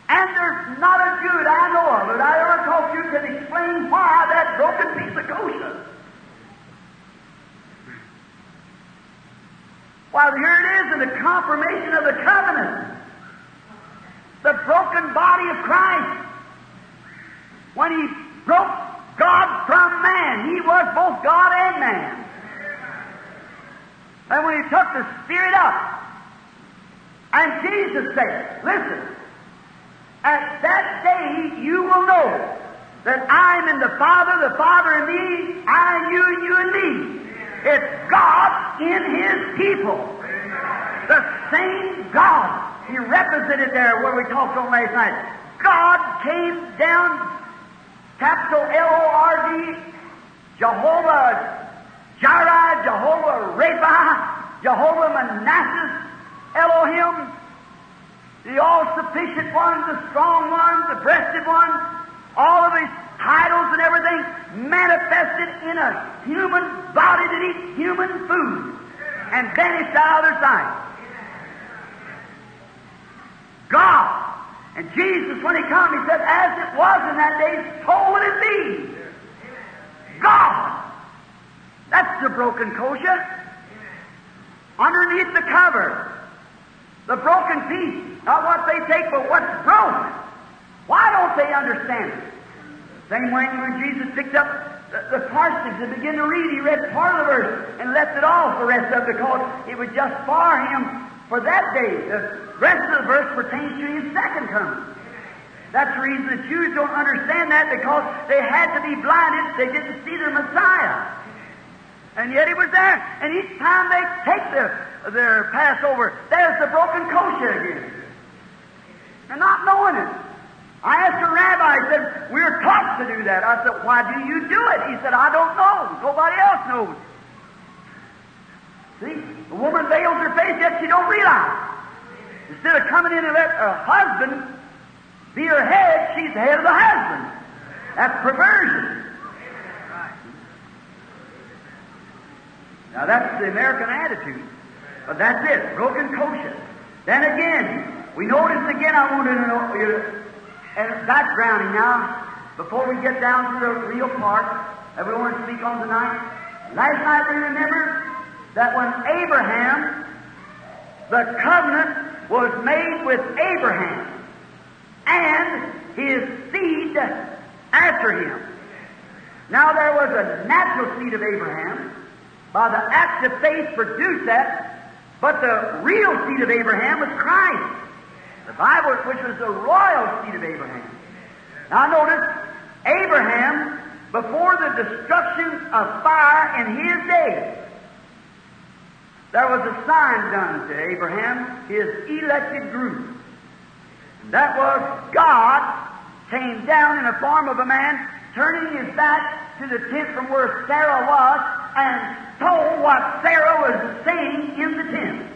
And there's not a Jew that I know of that I ever talked to can explain why that broken piece of kosher. Well, here it is in the confirmation of the covenant. The broken body of Christ. When He broke God from man, He was both God and man. And when He took the Spirit up, and Jesus said, listen, at that day you will know that I am in the Father, the Father in me, I in you, and you in me. It's God in His people. The same God. He represented there where we talked on last night. God came down, capital L-O-R-D, Jehovah Jireh, Jehovah Rapha, Jehovah Manasseh, Elohim, the all-sufficient one, the strong one, the breasted one, all of his titles and everything manifested in a human body that eats human food and vanished out of their sight. God. And Jesus, when He come, He said, as it was in that day, so will it be. God. That's the broken kosher. Underneath the cover, the broken piece, not what they take, but what's broken. Why don't they understand it? Same way when Jesus picked up the, the parsonage and began to read, he read part of the verse and left it off the rest of it because it was just for him for that day. The rest of the verse pertains to his second coming. That's the reason the Jews don't understand that because they had to be blinded. They didn't see their Messiah. And yet he was there. And each time they take their, their Passover, there's the broken kosher again. And not knowing it. I asked a rabbi, he said, We're taught to do that. I said, Why do you do it? He said, I don't know. Nobody else knows. See, the woman veils her face, yet she don't realize. Instead of coming in and let her husband be her head, she's the head of the husband. That's perversion. Now that's the American attitude. But that's it, broken kosher. Then again, we notice again, I want to know, and backgrounding now, before we get down to the real part that we want to speak on tonight. Last night we remembered that when Abraham, the covenant was made with Abraham and his seed after him. Now there was a natural seed of Abraham. By the act of faith produced that, but the real seed of Abraham was Christ. The Bible, which was the royal seed of Abraham. Now notice, Abraham, before the destruction of fire in his day, there was a sign done to Abraham, his elected group. And that was God came down in the form of a man, turning his back to the tent from where Sarah was, and told what Sarah was saying in the tent.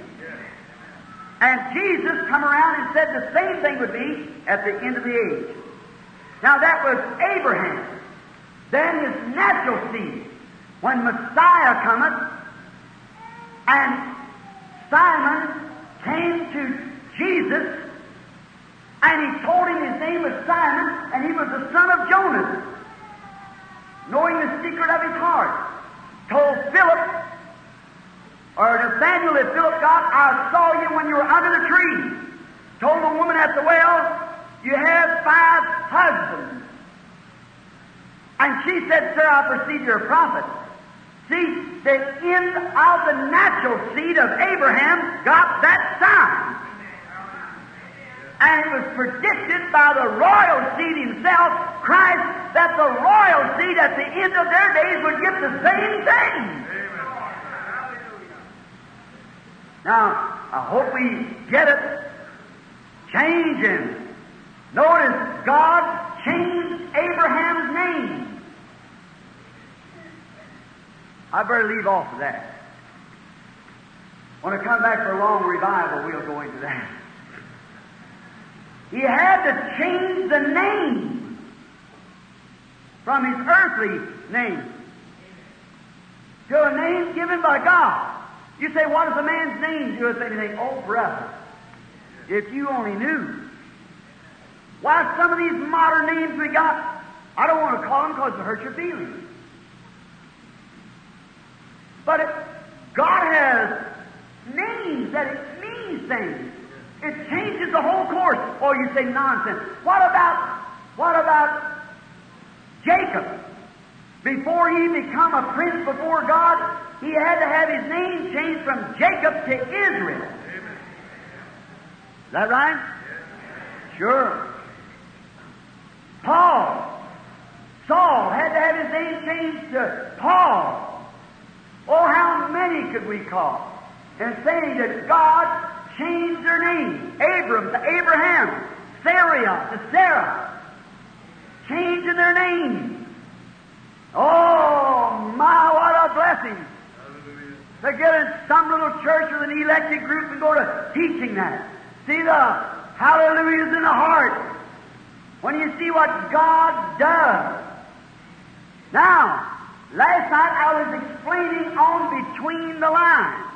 And Jesus come around and said the same thing would be at the end of the age. Now that was Abraham. Then his natural seed. When Messiah cometh, and Simon came to Jesus, and he told him his name was Simon, and he was the son of Jonas, knowing the secret of his heart. Told Philip, or Nathaniel, if Philip got, I saw you when you were under the tree. Told the woman at the well, you have five husbands. And she said, Sir, I perceive you're a prophet. See, the end of the natural seed of Abraham got that sign. And it was predicted by the royal seed himself, Christ, that the royal seed at the end of their days would get the same thing. Now, I hope we get it. Changing. Notice, God changed Abraham's name. I better leave off of that. When I come back for a long revival, we'll go into that. He had to change the name from his earthly name to a name given by God. You say, what is a man's name? Would say, anything, oh, brother, if you only knew. Why, some of these modern names we got, I don't want to call them because it hurts your feelings. But it, God has names that it means things. It changes the whole course. Or you say nonsense. What about, what about Jacob? Before he become a prince before God, he had to have his name changed from Jacob to Israel. Is that right? Sure. Paul. Saul had to have his name changed to Paul. Oh, how many could we call? And saying that God changed their name. Abram to Abraham. Sarai to Sarah. Changing their name. Oh, my, what a blessing to get in some little church with an elected group and go to teaching that. See the hallelujahs in the heart. When you see what God does. Now, last night I was explaining on between the lines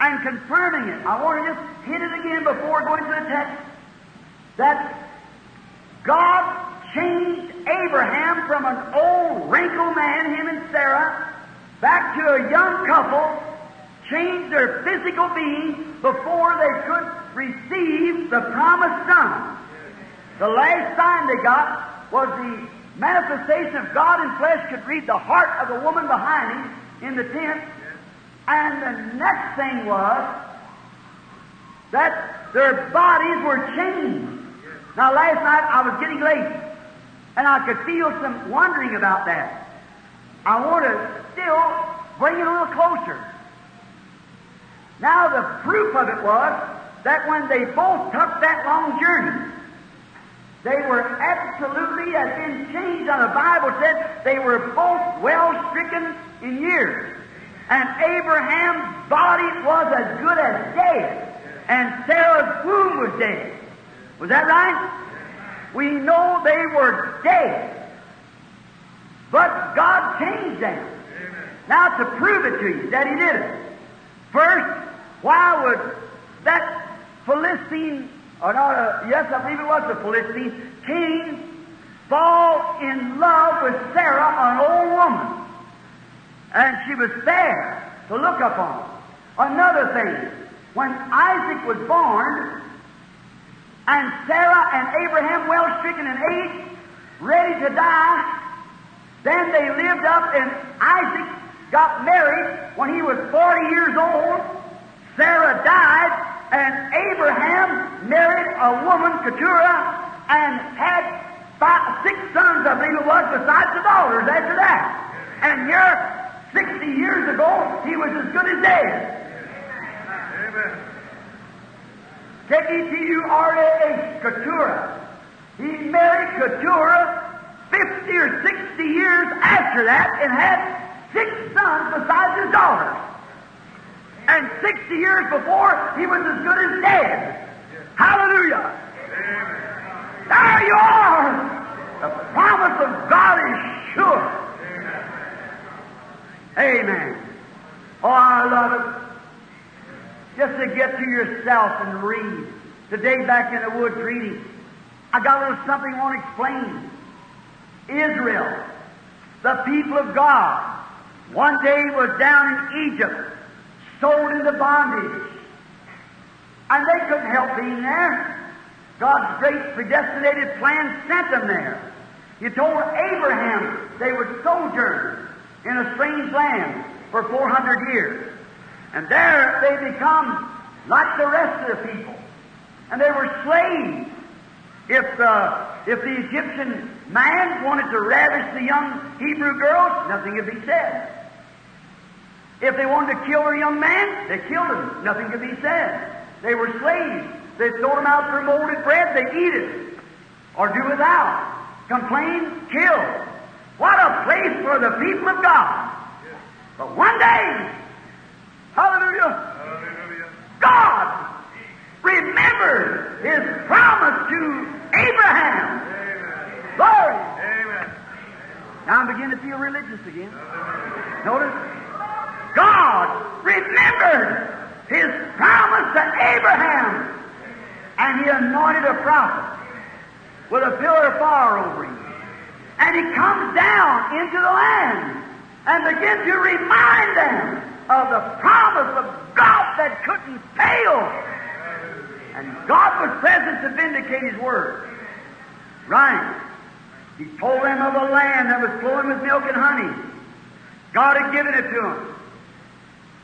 and confirming it. I want to just hit it again before going to the text. That God changed Abraham from an old wrinkled man, him and Sarah, back to a young couple, changed their physical being before they could receive the promised son. The last sign they got was the manifestation of God in flesh could read the heart of the woman behind him in the tent. And the next thing was that their bodies were changed. Now, last night I was getting late, and I could feel some wondering about that. I want to still bring it a little closer. Now, the proof of it was that when they both took that long journey, they were absolutely as in changed. And the Bible said they were both well stricken in years. And Abraham's body was as good as dead, and Sarah's womb was dead. Was that right? We know they were dead. But God changed them. Now to prove it to you that He did it. First, why would that Philistine, or not a, yes, I believe it was the Philistine, king fall in love with Sarah, an old woman? And she was fair to look upon. Another thing, when Isaac was born, and Sarah and Abraham, well stricken in age, ready to die, then they lived up, and Isaac got married when he was 40 years old. Sarah died, and Abraham married a woman, Keturah, and had five, six sons, I believe it was, besides the daughters after that. And here, 60 years ago, he was as good as dead. Amen. K-E-T-U-R-A-H, Keturah. He married Keturah 50 or 60 years after that and had six sons besides his daughters. And 60 years before, he was as good as dead. Hallelujah. There you are. The promise of God is sure. Amen. Oh, I love it. Just to get to yourself and read. Today, back in the woods reading, I got a little something I want to explain. Israel, the people of God, one day was down in Egypt, sold into bondage. And they couldn't help being there. God's great predestinated plan sent them there. He told Abraham they would sojourn in a strange land for 400 years. And there they become like the rest of the people. And they were slaves. If the, if the Egyptian man wanted to ravish the young Hebrew girls, nothing could be said. If they wanted to kill their young man, they killed him. Nothing could be said. They were slaves. They throw them out for molded bread, they eat it. Or do without. Complain, kill. What a place for the people of God. But one day, hallelujah, hallelujah. God remembered His promise to Abraham. Amen. Glory. Amen. Now I'm beginning to feel religious again. Notice, God remembered His promise to Abraham, and He anointed a prophet with a pillar of fire over him. And He comes down into the land and begins to remind them of the promise of God that couldn't fail. And God was present to vindicate His word. Right. He told them of a land that was flowing with milk and honey. God had given it to them.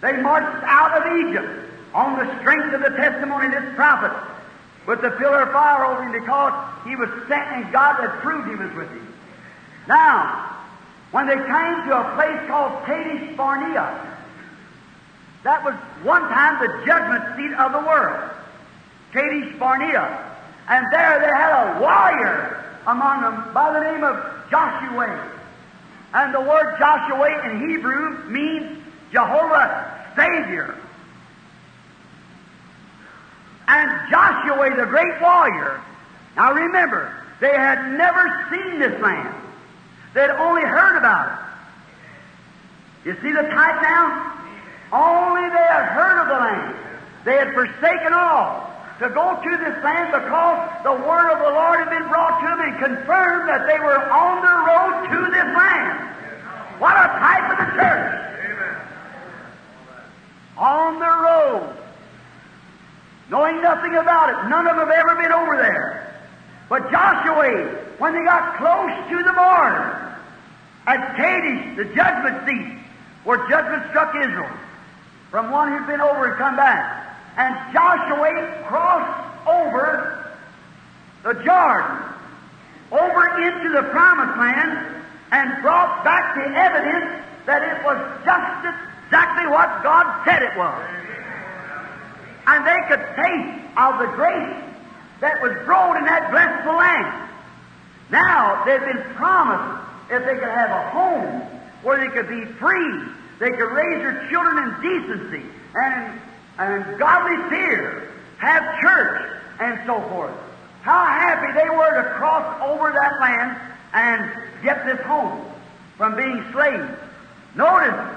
They marched out of Egypt on the strength of the testimony of this prophet with the pillar of fire over him because he was sent and God had proved he was with him. Now, when they came to a place called Kadesh Barnea, that was one time the judgment seat of the world. Kadesh Barnea. And there they had a warrior among them by the name of Joshua. And the word Joshua in Hebrew means Jehovah Savior. And Joshua, the great warrior, now remember, they had never seen this land. They'd only heard about it. You see the type now? Only they had heard of the land. They had forsaken all to go to this land because the word of the Lord had been brought to them and confirmed that they were on the road to this land. What a type of the church! On the road knowing nothing about it. None of them have ever been over there. But Joshua, when they got close to the border, at Kadesh, the judgment seat, where judgment struck Israel, from one who'd been over and come back, and Joshua crossed over the Jordan over into the promised land and brought back the evidence that it was just exactly what God said it was. And they could taste of the grace that was grown in that blessed land. Now, they've been promised if they could have a home where they could be free, they could raise their children in decency and, and godly fear, have church, and so forth. How happy they were to cross over that land and get this home from being slaves. Notice,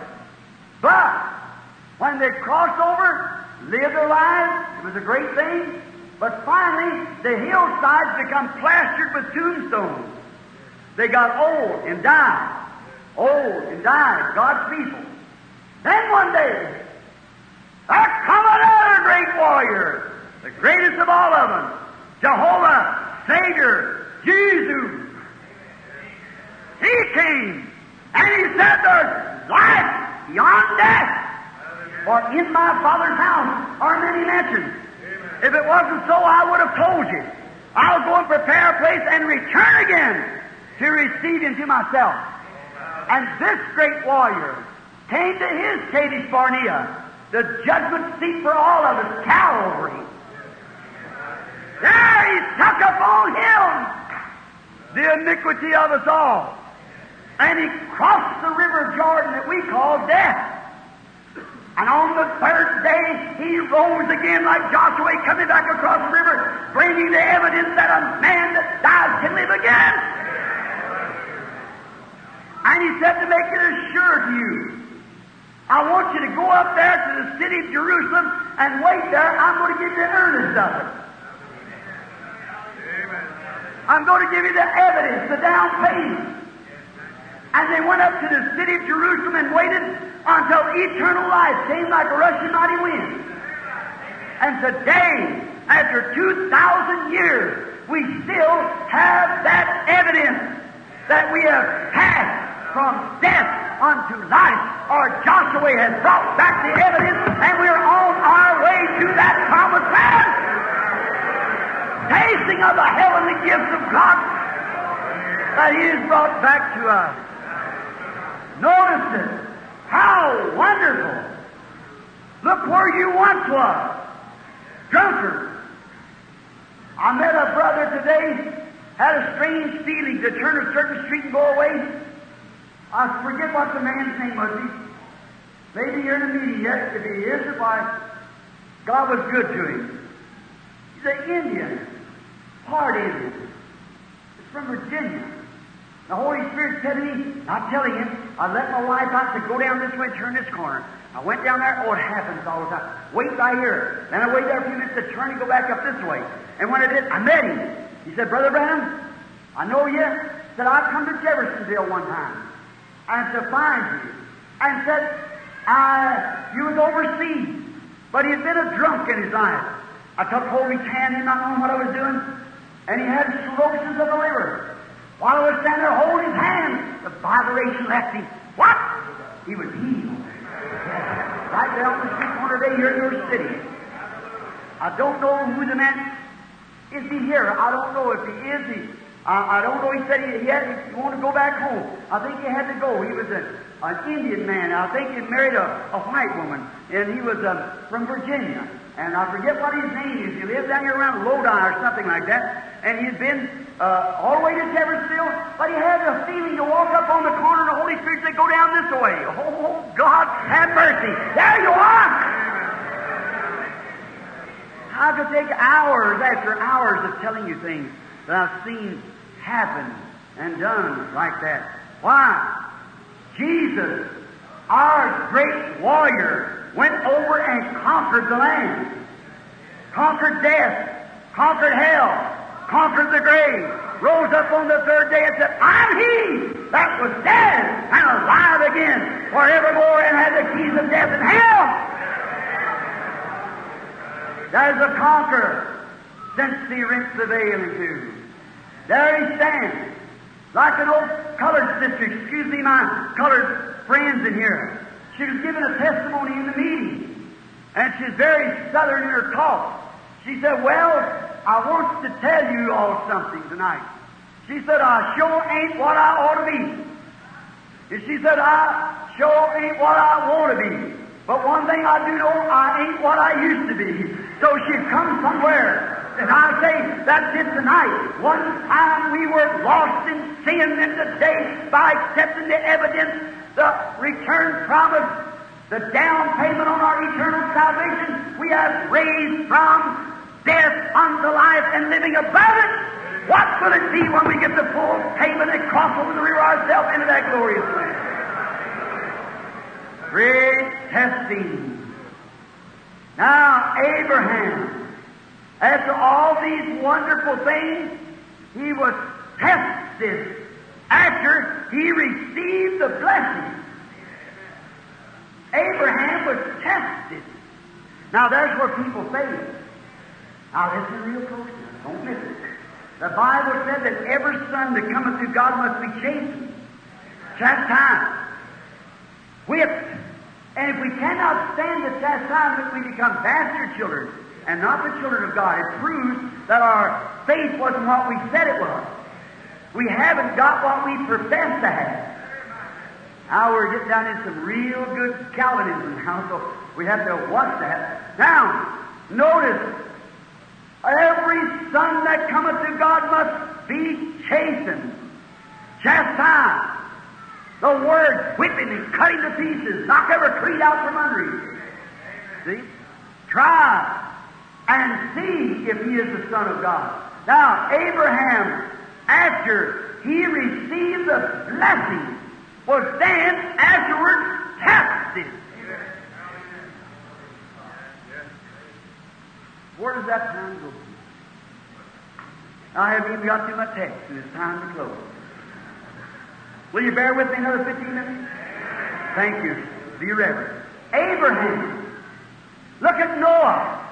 but when they crossed over, lived their lives, it was a great thing. But finally, the hillsides become plastered with tombstones. They got old and died. Old and died, God's people. Then one day, there come another great warrior, the greatest of all of them, Jehovah, Savior, Jesus. He came, and he said, There's life beyond death. For in my Father's house are many mansions. If it wasn't so, I would have told you. I'll go and prepare a place and return again to receive into myself. And this great warrior came to his Kadesh Barnea, the judgment seat for all of us, Calvary. There he took upon him the iniquity of us all. And he crossed the river Jordan that we call death. And on the third day, he rose again like Joshua coming back across the river, bringing the evidence that a man that dies can live again. And he said to make it sure to you, I want you to go up there to the city of Jerusalem and wait there. I'm going to give you the earnest of it. I'm going to give you the evidence, the down payment. And they went up to the city of Jerusalem and waited until eternal life came like a rushing mighty wind. And today, after 2,000 years, we still have that evidence that we have passed from death unto life. Or Joshua has brought back the evidence, and we're on our way to that promised land. Tasting of the heavenly gifts of God that He has brought back to us. Notice it. How wonderful! Look where you once was. Drunkard. I met a brother today, had a strange feeling to turn a certain street and go away. I forget what the man's name was. He, maybe you're in the meeting yet. If he isn't, why, God was good to him. He's an Indian, part Indian. It's from Virginia. The Holy Spirit said to me, I'm telling you, I let my wife out to go down this way, turn this corner. I went down there, oh, it happens all the time. Wait by here. Then I wait there a few minutes to turn and go back up this way. And when I did, I met him. He said, Brother Branham, I know you. Said, I come to Jeffersonville one time. And to find you. And said, I, you was overseas. But he had been a drunk in his life. I took hold of his hand, him not knowing what I was doing. And he had cirrhosis of the liver. While I was standing there holding his hand, the vibration left him. What? He was healed. Right there on the street corner today here in your city. I don't know who the man is. He here? I don't know if he is. He, I, I don't know. He said he, he had he wanted to go back home. I think he had to go. He was a, an Indian man. I think he married a, a white woman, and he was um, from Virginia. And I forget what his name is. He lived down here around Lodi or something like that. And he'd been uh, all the way to Jeffersonville, but he had a feeling to walk up on the corner, and the Holy Spirit said, "Go down this way." Oh God, have mercy! There you are. I could take hours after hours of telling you things that I've seen happen and done like that. Why? Jesus, our great warrior, went over and conquered the land, conquered death, conquered hell, conquered the grave, rose up on the third day and said, I'm he that was dead and alive again forevermore and had the keys of death and hell. There's a conqueror since he rent the veil in two. There he stands, like an old colored sister, excuse me, my colored friends in here. She was giving a testimony in the meeting, and she's very southern in her talk. She said, Well, I want to tell you all something tonight. She said, I sure ain't what I ought to be. And she said, I sure ain't what I want to be. But one thing I do know, I ain't what I used to be. So she come somewhere. And I say, that's it tonight. One time we were lost in sin, and today, by accepting the evidence, the return promise, the down payment on our eternal salvation, we have raised from death unto life and living above it. What will it be when we get the full payment and cross over the river ourselves into that glorious land? Great testing. Now, Abraham, after all these wonderful things, he was tested after he received the blessing. Abraham was tested. Now, there's where people fail. Now, listen real close. Don't miss it. The Bible said that every son that cometh to God must be chastened, chastised, whipped. And if we cannot stand the chastisement, we become bastard children and not the children of God. It proves that our faith wasn't what we said it was. We haven't got what we profess to have. Now we're getting down in some real good Calvinism now, so we have to watch that. Now, notice, every son that cometh to God must be chastened, chastised. The word whipping and cutting to pieces, knock every creed out from under him. See? Try and see if he is the Son of God. Now, Abraham, after he received the blessing, was then afterwards tested. Where does that time go? I haven't even got to my text, and it's time to close. Will you bear with me another 15 minutes? Thank you. Be reverent. Abraham. Look at Noah.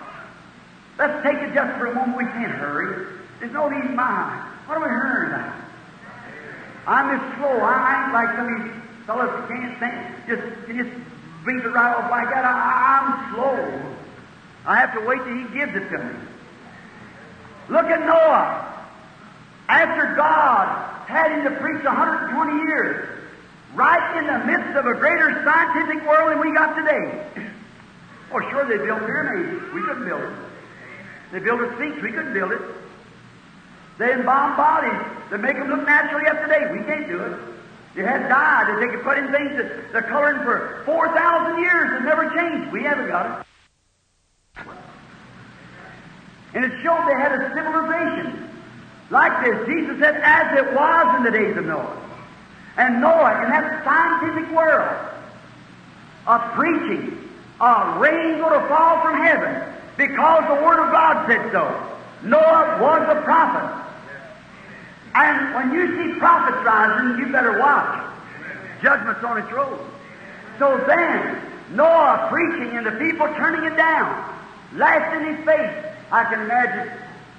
Let's take it just for a moment. We can't hurry. There's no need in my eye. What are we hurrying about? I'm just slow. I ain't like some of these fellows that can't stand. Just, you just beat it right off like that. I, I'm slow. I have to wait till he gives it to me. Look at Noah. After God had him to preach 120 years, right in the midst of a greater scientific world than we got today. oh, sure, they built pyramids. We couldn't build it. They built a sphinx. We couldn't build it. They embalm bodies that make them look naturally up to. We can't do it. You had dye that they could put in things that they're coloring for 4,000 years and never changed. We haven't got it. And it showed they had a civilization like this. Jesus said, as it was in the days of Noah. And Noah, in that scientific world of preaching, of rain going to fall from heaven because the Word of God said so. Noah was a prophet. And when you see prophets rising, you better watch. Judgment's on its road. So then, Noah preaching and the people turning it down, laughed in his face. I can imagine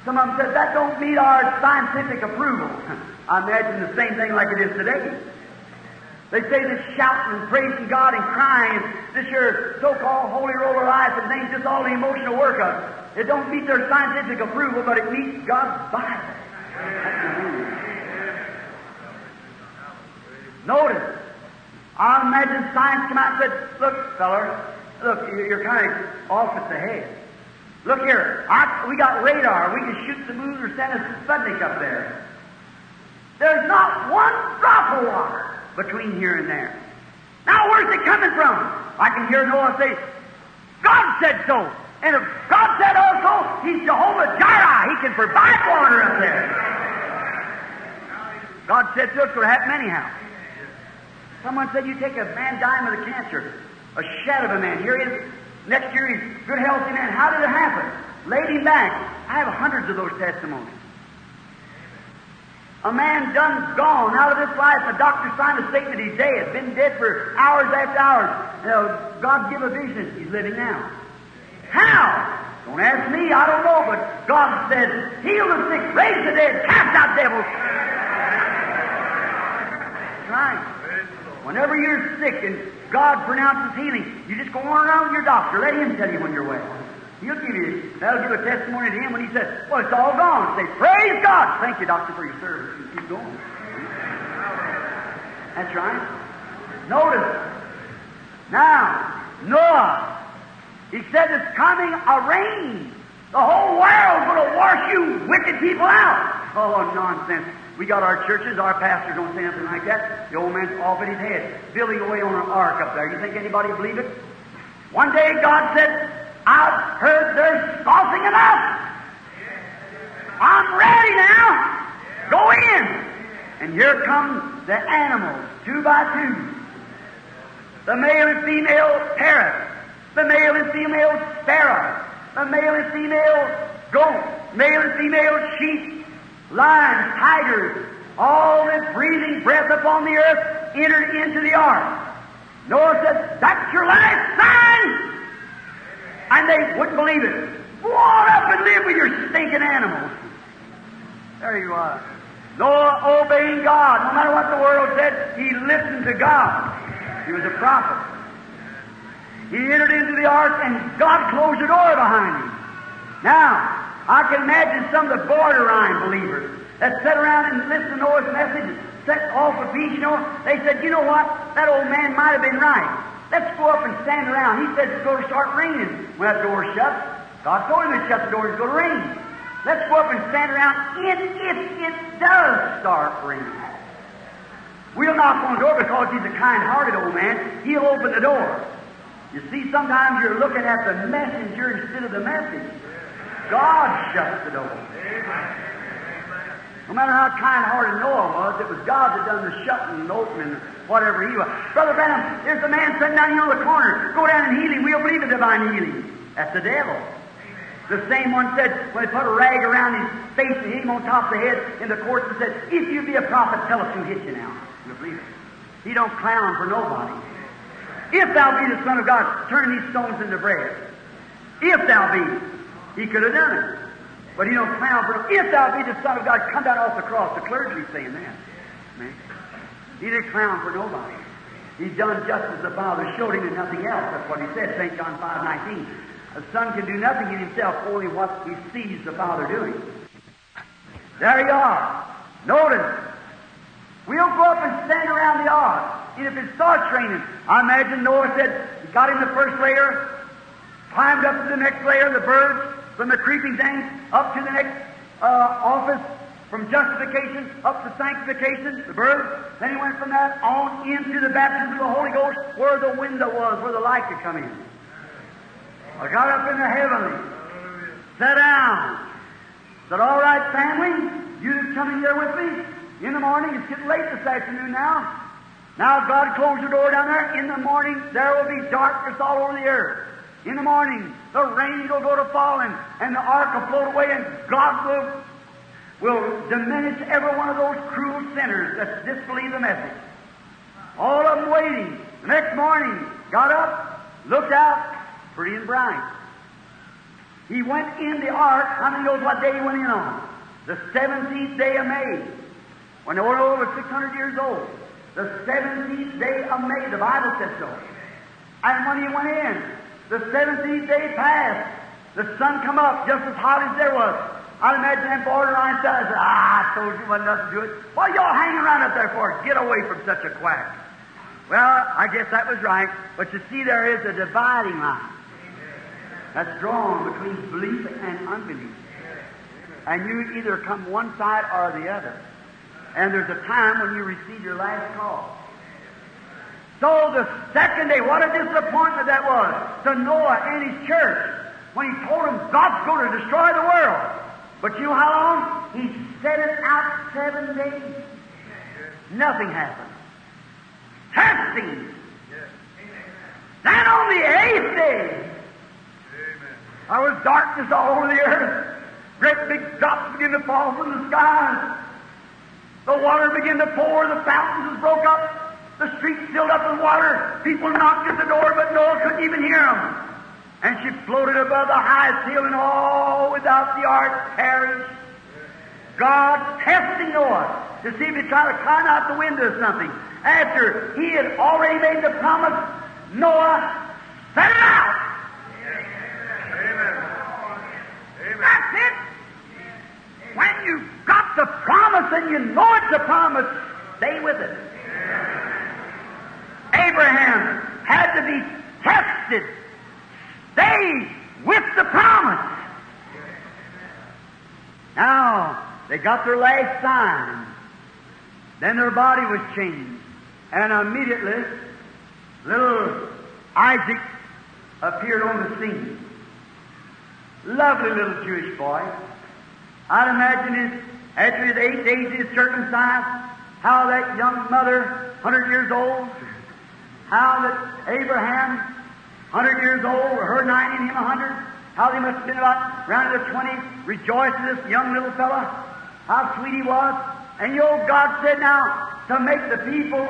some of them said, that don't meet our scientific approval. I imagine the same thing like it is today. They say this shouting and praising God and crying, this your so-called holy roller life and things, just all the emotional work it. It don't meet their scientific approval, but it meets God's Bible. Notice, I imagine science come out and said, look, feller, look, you're kind of off at the head. Look here, we got radar. We can shoot the moon or send a Sputnik up there. There's not one drop of water between here and there. Now, where's it coming from? I can hear Noah say, God said so. And if God said also, He's Jehovah Jireh. He can provide water up there. God said so, it's going to happen anyhow. Someone said, you take a man dying with a cancer, a shed of a man. Here he is. Next year he's a good, healthy man. How did it happen? Laid him back. I have hundreds of those testimonies. A man done gone out of this life. The doctor signed a statement he's dead. Been dead for hours after hours. Know, God give a vision. He's living now. How? Don't ask me. I don't know. But God says, heal the sick, raise the dead, cast out devils. That's right. Whenever you're sick and God pronounces healing, you just go on around with your doctor. Let him tell you when you're well. He'll give you, that'll give a testimony to him when he says, well, it's all gone. Say, praise God. Thank you, doctor, for your service. And keep going. That's right. Notice. Now, Noah, he said it's coming a rain. The whole world's going to wash you wicked people out. Oh, nonsense. We got our churches, our pastors don't say anything like that. The old man's off at his head, building away on an ark up there. You think anybody believe it? One day God said, I've heard their scoffing enough. I'm ready now. Go in. And here come the animals, two by two. The male and female parrot, the male and female sparrow, the male and female goat, male and female sheep, lions, tigers, all the breathing breath upon the earth entered into the ark. Noah said, That's your last sign! And they wouldn't believe it. Go on up and live with your stinking animals. There you are. Noah obeying God. No matter what the world said, he listened to God. He was a prophet. He entered into the ark and God closed the door behind him. Now, I can imagine some of the borderline believers that sat around and listened to Noah's message and set off a peace, you know. They said, you know what? That old man might have been right. Let's go up and stand around. He said it's going to start raining when that door shuts. God told him to shut the door, it's going to rain. Let's go up and stand around if, if it does start raining. We'll knock on the door because he's a kind-hearted old man. He'll open the door. You see, sometimes you're looking at the messenger instead of the message. God shuts the door. No matter how kind-hearted Noah was, it was God that done the shutting and opening, whatever he was. Brother Branham, there's a man sitting down here on the corner. Go down and heal him. We'll believe in divine healing. That's the devil. The same one said, when they put a rag around his face and hit him on top of the head in the courts and said, if you be a prophet, tell us who hit you now. You'll believe it. He don't clown for nobody. If thou be the Son of God, turn these stones into bread. If thou be, he could have done it. But he don't clown for him. If thou be the Son of God, come down off the cross. The clergy saying that. Man. He didn't clown for nobody. He done just as the Father showed him and nothing else. That's what he said, St. John 5 19. The Son can do nothing in himself, only what he sees the Father doing. There you are. Notice. We'll go up and stand around the ark. And if it starts raining, I imagine Noah said, he got in the first layer, climbed up to the next layer, of the birds, from the creeping things up to the next uh, office, from justification up to sanctification, the birth. Then he went from that on into the baptism of the Holy Ghost, where the window was, where the light could come in. I got up in the heavenly, sat down, said, All right, family, you coming here with me? In the morning, it's getting late this afternoon now. Now God closed the door down there. In the morning, there will be darkness all over the earth. In the morning, the rain will go to falling, and the ark will float away, and God will, will diminish every one of those cruel sinners that disbelieve the message. All of them waiting. The next morning, got up, looked out, pretty and bright. He went in the ark. How many knows what day he went in on? The 17th day of May. When they were over 600 years old. The 17th day of May. The Bible says so. And when he went in, the 17th day passed. The sun come up just as hot as there was. I'd imagine them borderline says, Ah, I told you wasn't nothing to do it. Why y'all hanging around up there for? Get away from such a quack. Well, I guess that was right. But you see, there is a dividing line that's drawn between belief and unbelief. And you either come one side or the other. And there's a time when you receive your last call. So the second day, what a disappointment that was to Noah and his church when he told them God's going to destroy the world. But you know how long? He set it out seven days. Nothing happened. Testing. Then on the eighth day, there was darkness all over the earth. Great big drops began to fall from the skies. The water began to pour. The fountains broke up. The streets filled up with water. People knocked at the door, but Noah couldn't even hear them. And she floated above the highest hill, and all without the ark perished. God testing Noah to see if he'd try to climb out the window or something. After he had already made the promise, Noah set out. Amen. Amen. That's it. When you've got the promise and you know it's a promise, stay with it. Abraham had to be tested. Stay with the promise. Now, they got their last sign. Then their body was changed. And immediately, little Isaac appeared on the scene. Lovely little Jewish boy. I'd imagine his, after his eight days his circumcised, how that young mother, 100 years old, how that Abraham, 100 years old, her 90 and him 100, how they must have been about around their 20s, rejoicing this young little fella, how sweet he was. And you know, God said now to make the people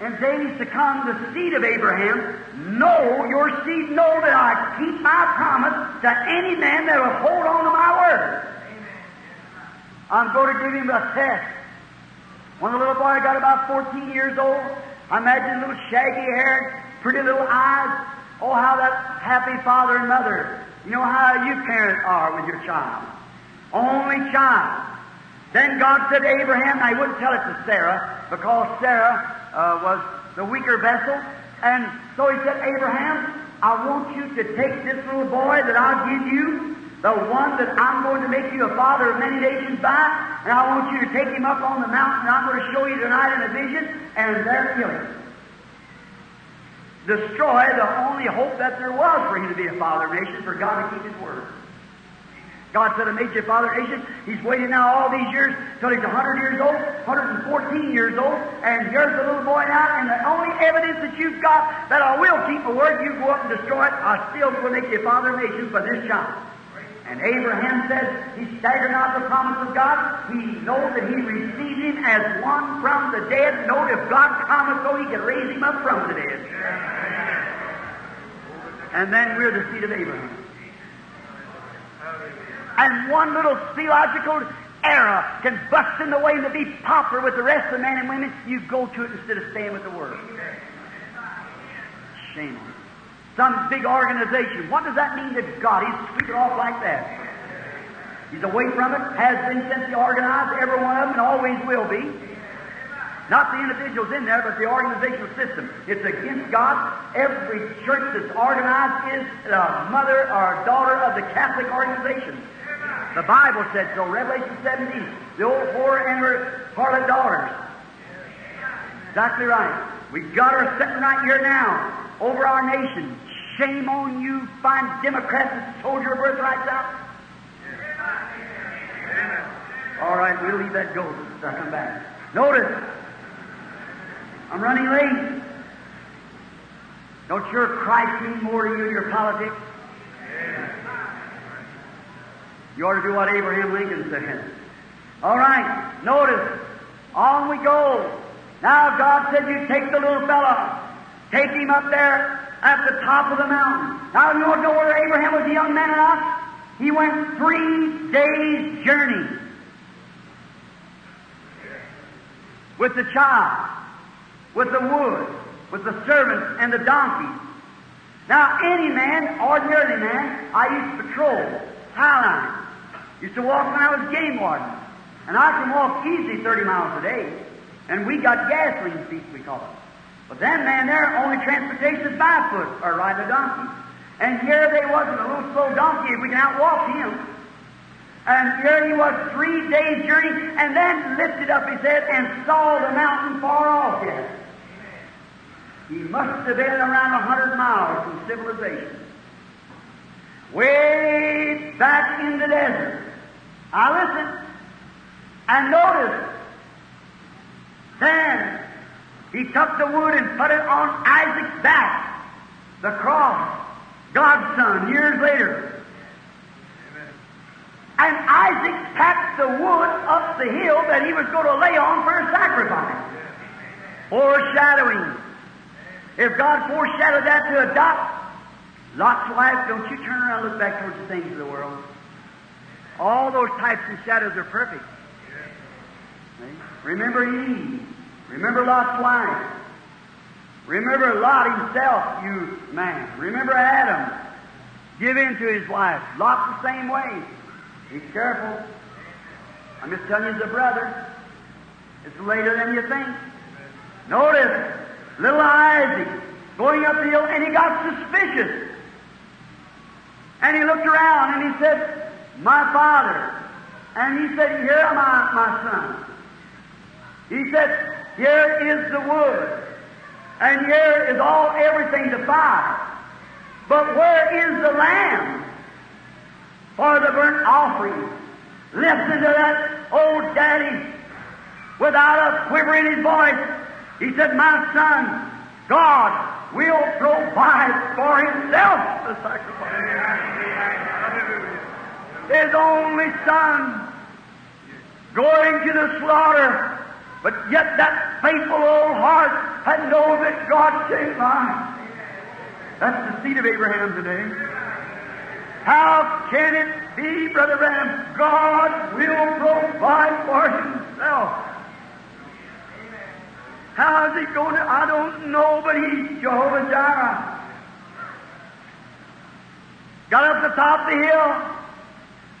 and days to come the seed of Abraham, know your seed, know that I keep my promise to any man that will hold on to my word. I'm going to give him a test. When the little boy got about 14 years old, I imagine little shaggy hair, pretty little eyes. Oh, how that happy father and mother. You know how you parents are with your child. Only child. Then God said to Abraham, I wouldn't tell it to Sarah because Sarah uh, was the weaker vessel. And so he said, Abraham, I want you to take this little boy that I'll give you, the one that I'm going to make you a father of many nations by, and I want you to take him up on the mountain, I'm going to show you tonight in a vision, and there kill him. Destroy the only hope that there was for him to be a father of nations, for God to keep his word. God said, I made you a father of nations. He's waited now all these years till he's 100 years old, 114 years old, and here's the little boy now, and the only evidence that you've got that I will keep my word, you go up and destroy it, I still will make you a father of nations by this child. And Abraham said, He staggered not the promise of God. He knows that he received him as one from the dead. Know if God promised so, he could raise him up from the dead. And then we're the seed of Abraham. And one little theological error can bust in the way and to be popular with the rest of the men and women. You go to it instead of staying with the Word. Shame on you. Some big organization. What does that mean to God? He's sweeping off like that. He's away from it, has been since he organized, every one of them, and always will be. Not the individuals in there, but the organizational system. It's against God. Every church that's organized is a mother or daughter of the Catholic organization. The Bible said so, Revelation 17. The old whore and her harlot daughters. Exactly right. We've got her sitting right here now over our nation. Shame on you, fine Democrats that sold your birthrights out. All right, we'll leave that go. I'll come back. Notice, I'm running late. Don't your Christ mean more to you in your politics? You ought to do what Abraham Lincoln said. All right, notice, on we go. Now God said, You take the little fella, take him up there at the top of the mountain. Now you want to know where Abraham was a young man not? He went three days' journey with the child, with the wood, with the servants and the donkeys. Now, any man, ordinary man, I used to patrol, highline. Used to walk when I was game warden. And I can walk easy 30 miles a day. And we got gasoline feet, we call it. But then, man, their only transportation is by foot or riding a donkey. And here they was in a little slow donkey, we can outwalk him. And here he was, three days' journey, and then lifted up his head and saw the mountain far off yet. He must have been around a hundred miles from civilization. Way back in the desert. I listen, and notice, then he took the wood and put it on Isaac's back, the cross, God's son, years later. And Isaac packed the wood up the hill that he was going to lay on for a sacrifice. Foreshadowing. If God foreshadowed that to a dot, Lot's wife, don't you turn around and look back towards the things of the world. All those types and shadows are perfect. Remember Eve. Remember Lot's wife. Remember Lot himself, you man. Remember Adam. Give in to his wife. Lot the same way. Be careful. I'm just telling you as a brother. It's later than you think. Notice, little Isaac going up the hill, and he got suspicious. And he looked around and he said, My father. And he said, Here am I, my son. He said, Here is the wood, and here is all everything to fire. But where is the lamb for the burnt offering? Listen to that old daddy without a quiver in his voice. He said, My son, God will provide for himself the sacrifice. His only son going to the slaughter, but yet that faithful old heart had known that God came by. That's the seed of Abraham today. How can it be, Brother Ram? God will provide for himself. How is he going to? I don't know, but he's Jehovah Jireh. Got up the top of the hill,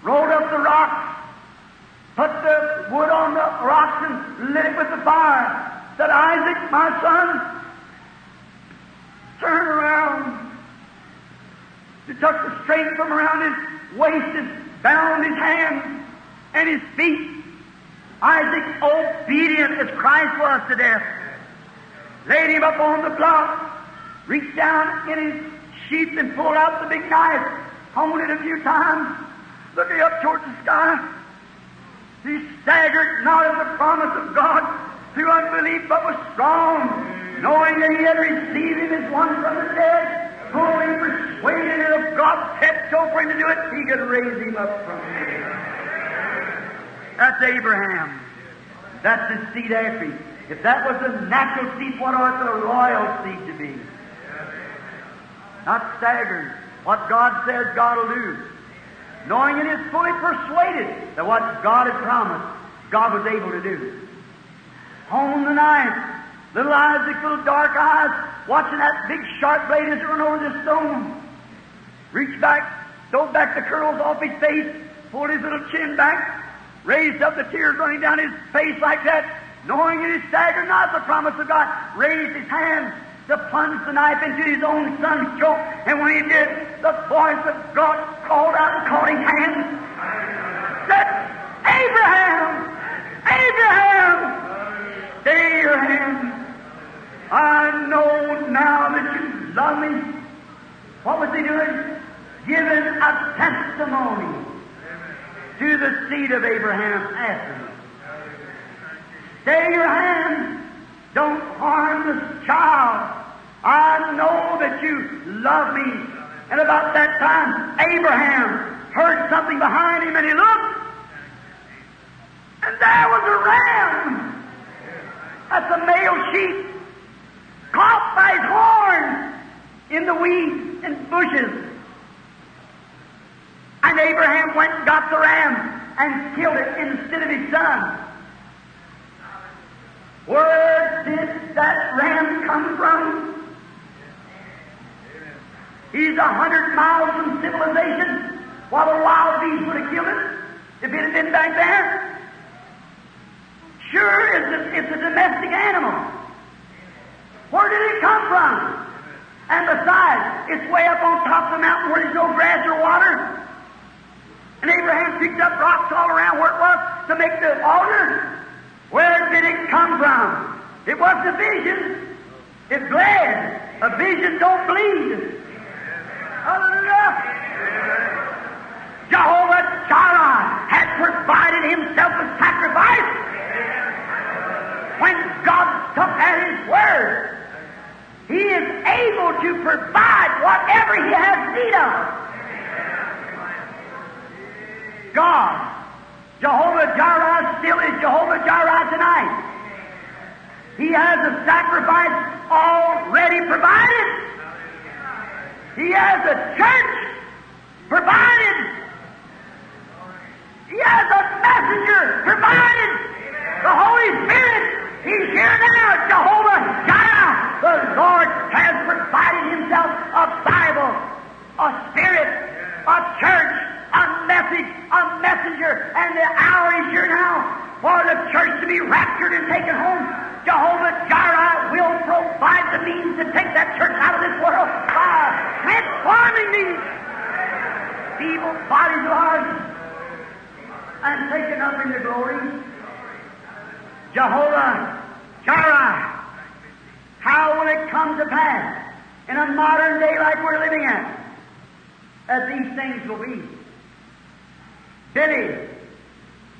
rolled up the rocks, put the wood on the rocks and lit it with the fire. Said, Isaac, my son, turn around. He took the string from around his waist and bound his hands and his feet. Isaac, obedient as Christ was to death, laid him up on the block, reached down in his sheath and pulled out the big knife, honed it a few times, looking up towards the sky. He staggered not at the promise of God through unbelief, but was strong, knowing that he had received him as one from the dead, fully persuaded that if God said so for him to do it, he could raise him up from the dead. That's Abraham. That's his seed after. If that was the natural seed, what ought the royal seed to be? Not staggered. What God says God will do. Knowing it is fully persuaded that what God had promised, God was able to do. Home the night, little Isaac, little dark eyes, watching that big sharp blade as it run over the stone. Reached back, stole back the curls off his face, pulled his little chin back, raised up the tears running down his face like that, knowing it is staggered not the promise of God, raised his hand to plunge the knife into his own son's throat, and when he did, the voice of God called out and caught his hand. Said, Abraham! Abraham! Hand. I know now that you love me. What was he doing? Giving a testimony to the seed of Abraham after him. Stay your hand. Don't harm this child. I know that you love me. And about that time, Abraham heard something behind him and he looked. And there was a ram. That's a male sheep caught by his horn in the weeds and bushes. And Abraham went and got the ram and killed it instead of his son. Where did that ram come from? He's a hundred miles from civilization, while the wild beast would have killed it if it had been back there. Sure, it's a, it's a domestic animal. Where did it come from? And besides, it's way up on top of the mountain where there's no grass or water. And Abraham picked up rocks all around where it was to make the altar. Where did it come from? It wasn't a vision. It bled. A vision don't bleed. Hallelujah. Jehovah Jireh had provided himself a sacrifice when God took at his word. He is able to provide whatever he has need of. God Jehovah Jireh still is Jehovah Jireh tonight. He has a sacrifice already provided. He has a church provided. He has a messenger provided. The Holy Spirit, He's here now, Jehovah Jireh. The Lord has provided Himself a Bible, a Spirit, a church, a message, a messenger, and the hour is here now. for the church to be raptured and taken home, Jehovah Jireh will provide the means to take that church out of this world by transforming these feeble bodies of ours and taken up into glory. Jehovah Jireh, how will it come to pass in a modern day like we're living in that these things will be? Billy,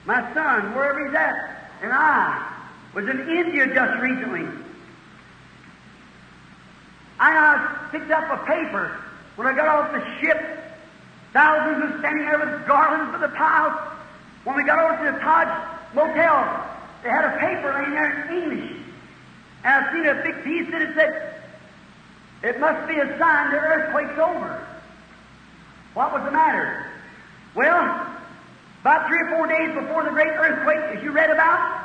my son, wherever he's at, and I was in India just recently. I uh, picked up a paper when I got off the ship. Thousands were standing there with garlands for the piles. When we got over to the Taj Motel, they had a paper laying there in English. And I seen a big piece and it said, it must be a sign the earthquake's over. What was the matter? Well, about three or four days before the great earthquake, as you read about,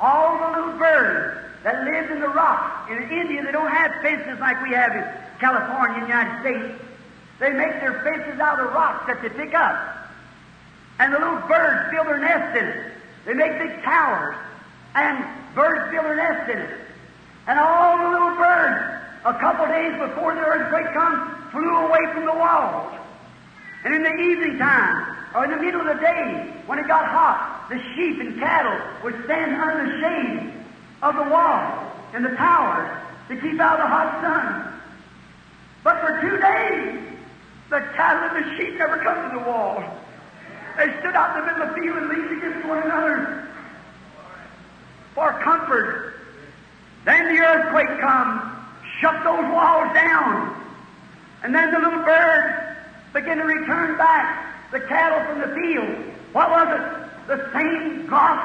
all the little birds that lived in the rocks in India, they don't have fences like we have in California United States. They make their fences out of rocks that they pick up. And the little birds build their nests in it. They make big towers. And birds build their nests in it. And all the little birds, a couple days before the earthquake comes, flew away from the walls. And in the evening time, or in the middle of the day, when it got hot, the sheep and cattle would stand under the shade of the wall and the towers to keep out the hot sun. But for two days, the cattle and the sheep never come to the wall. They stood out in the middle of the field and leaned against one another for comfort. Then the earthquake comes, shut those walls down. And then the little birds begin to return back, the cattle from the field. What was it? The same God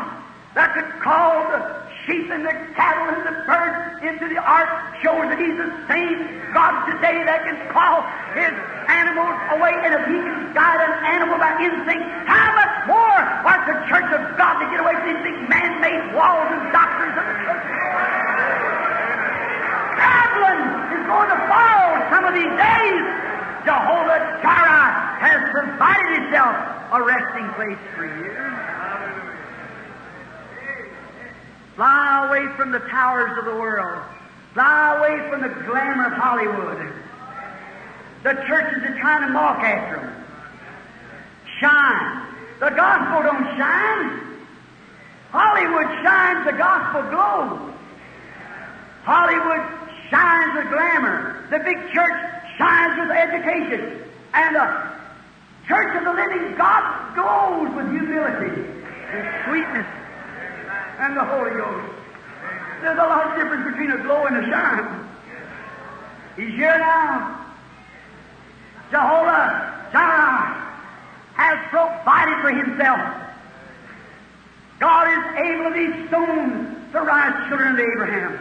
that could call the sheep and the cattle and the birds into the ark showing that He's the same God today that can call His animals away. And if He can guide an animal by instinct, how much more ought the church of God to get away from these big man-made walls and doctrines of the church? Babylon is going to fall some of these days. Jehovah Jireh has provided Himself a resting place for you. Fly away from the towers of the world. Fly away from the glamour of Hollywood. The churches are trying to mock after them. Shine. The gospel don't shine. Hollywood shines, the gospel glows. Hollywood shines with glamour. The big church shines with education. And the church of the living God glows with humility and sweetness and the Holy Ghost. There's a lot of difference between a glow and a shine. He's here now. Jehovah Jireh has provided for himself. God is able of these stones to rise children of Abraham.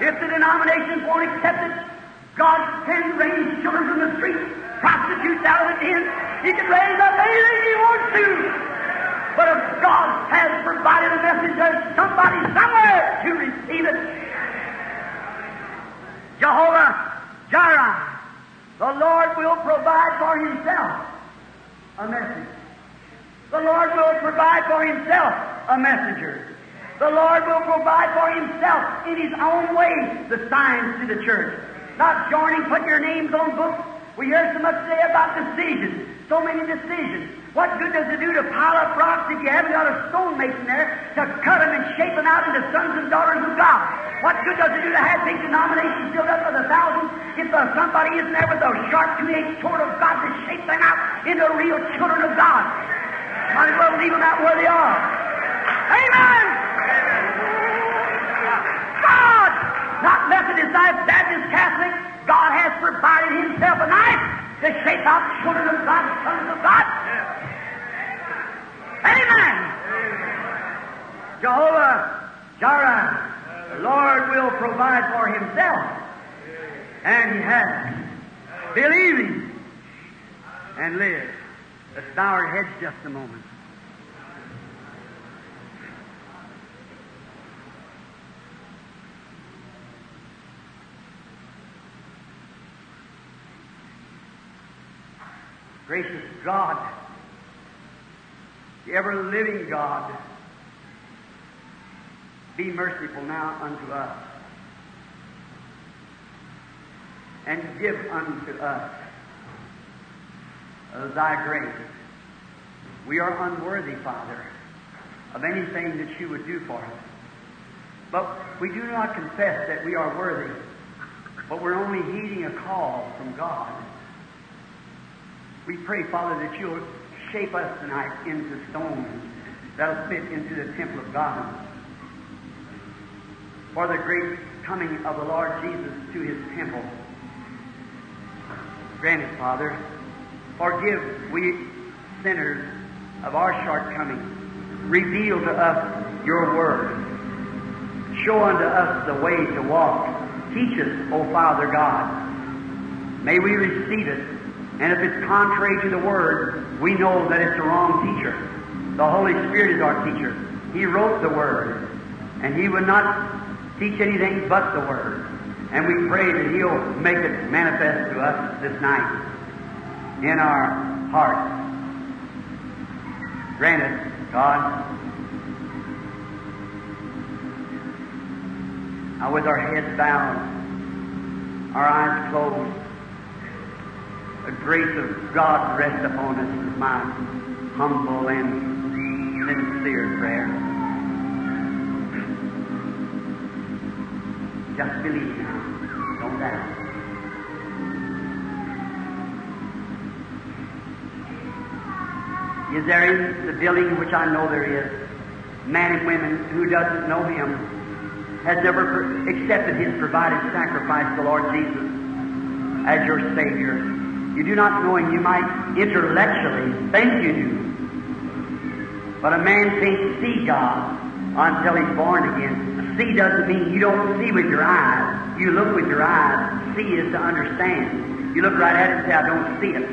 If the denominations won't accept it, God can raise children from the street, prostitutes out of the den. He can raise up anything He wants to. But if God has provided a message, there's somebody somewhere to receive it. Jehovah Jireh, the Lord will provide for Himself a message. The Lord will provide for Himself a messenger. The Lord will provide for Himself in His own way the signs to the church. Not joining, putting your names on books. We hear so much today about decisions. So many decisions. What good does it do to pile up rocks if you haven't got a stonemason there to cut them and shape them out into sons and daughters of God? What good does it do to have big denominations filled up with a thousand if uh, somebody isn't there with a sharp two-edged sword of God to shape them out into real children of God? Might as well leave them out where they are. Amen! God, not Methodist, not Baptist, Catholic, God has provided Himself a knife to shape out the children of God, the sons of God. Amen. Jehovah Jireh, the Lord will provide for Himself, and He has. Believe Him and live. Let's bow our heads just a moment. Gracious God, the ever living God, Be merciful now unto us, and give unto us thy grace. We are unworthy, Father, of anything that you would do for us. But we do not confess that we are worthy, but we're only heeding a call from God. We pray, Father, that you'll shape us tonight into stones that'll fit into the temple of God. For the great coming of the Lord Jesus to his temple. Grant it, Father. Forgive we sinners of our shortcomings. Reveal to us your word. Show unto us the way to walk. Teach us, O Father God. May we receive it. And if it's contrary to the word, we know that it's the wrong teacher. The Holy Spirit is our teacher. He wrote the word. And he would not teach anything but the word. And we pray that he'll make it manifest to us this night in our hearts. Grant it, God. Now, with our heads bowed, our eyes closed, the grace of God rest upon us is my humble and sincere prayer. Just believe now. Don't doubt. Is there in the building, which I know there is, men and women who doesn't know Him, has never accepted His provided sacrifice, the Lord Jesus, as your Savior? You do not know Him. You might intellectually think you do. But a man can't see God until he's born again. See doesn't mean you don't see with your eyes. You look with your eyes. See is to understand. You look right at it and say, I don't see it.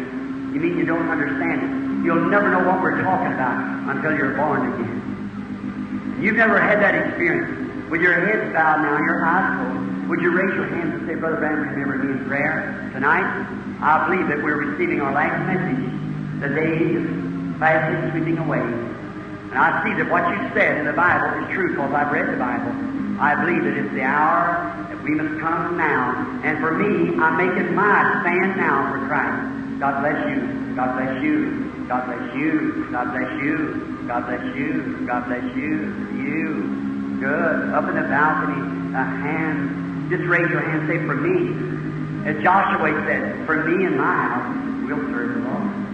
You mean you don't understand it. You'll never know what we're talking about until you're born again. You've never had that experience. With your head bowed now, your eyes closed, would you raise your hands and say, Brother Branham, remember me in prayer tonight? I believe that we're receiving our last message. The day is fast sweeping away. And I see that what you said in the Bible is true because I've read the Bible. I believe that it's the hour that we must come now. And for me, I'm making my stand now for Christ. God bless you. God bless you. God bless you. God bless you. God bless you. God bless you. You. Good. Up in the balcony, a hand. Just raise your hand. Say, for me. As Joshua said, for me and my house, we'll serve the Lord.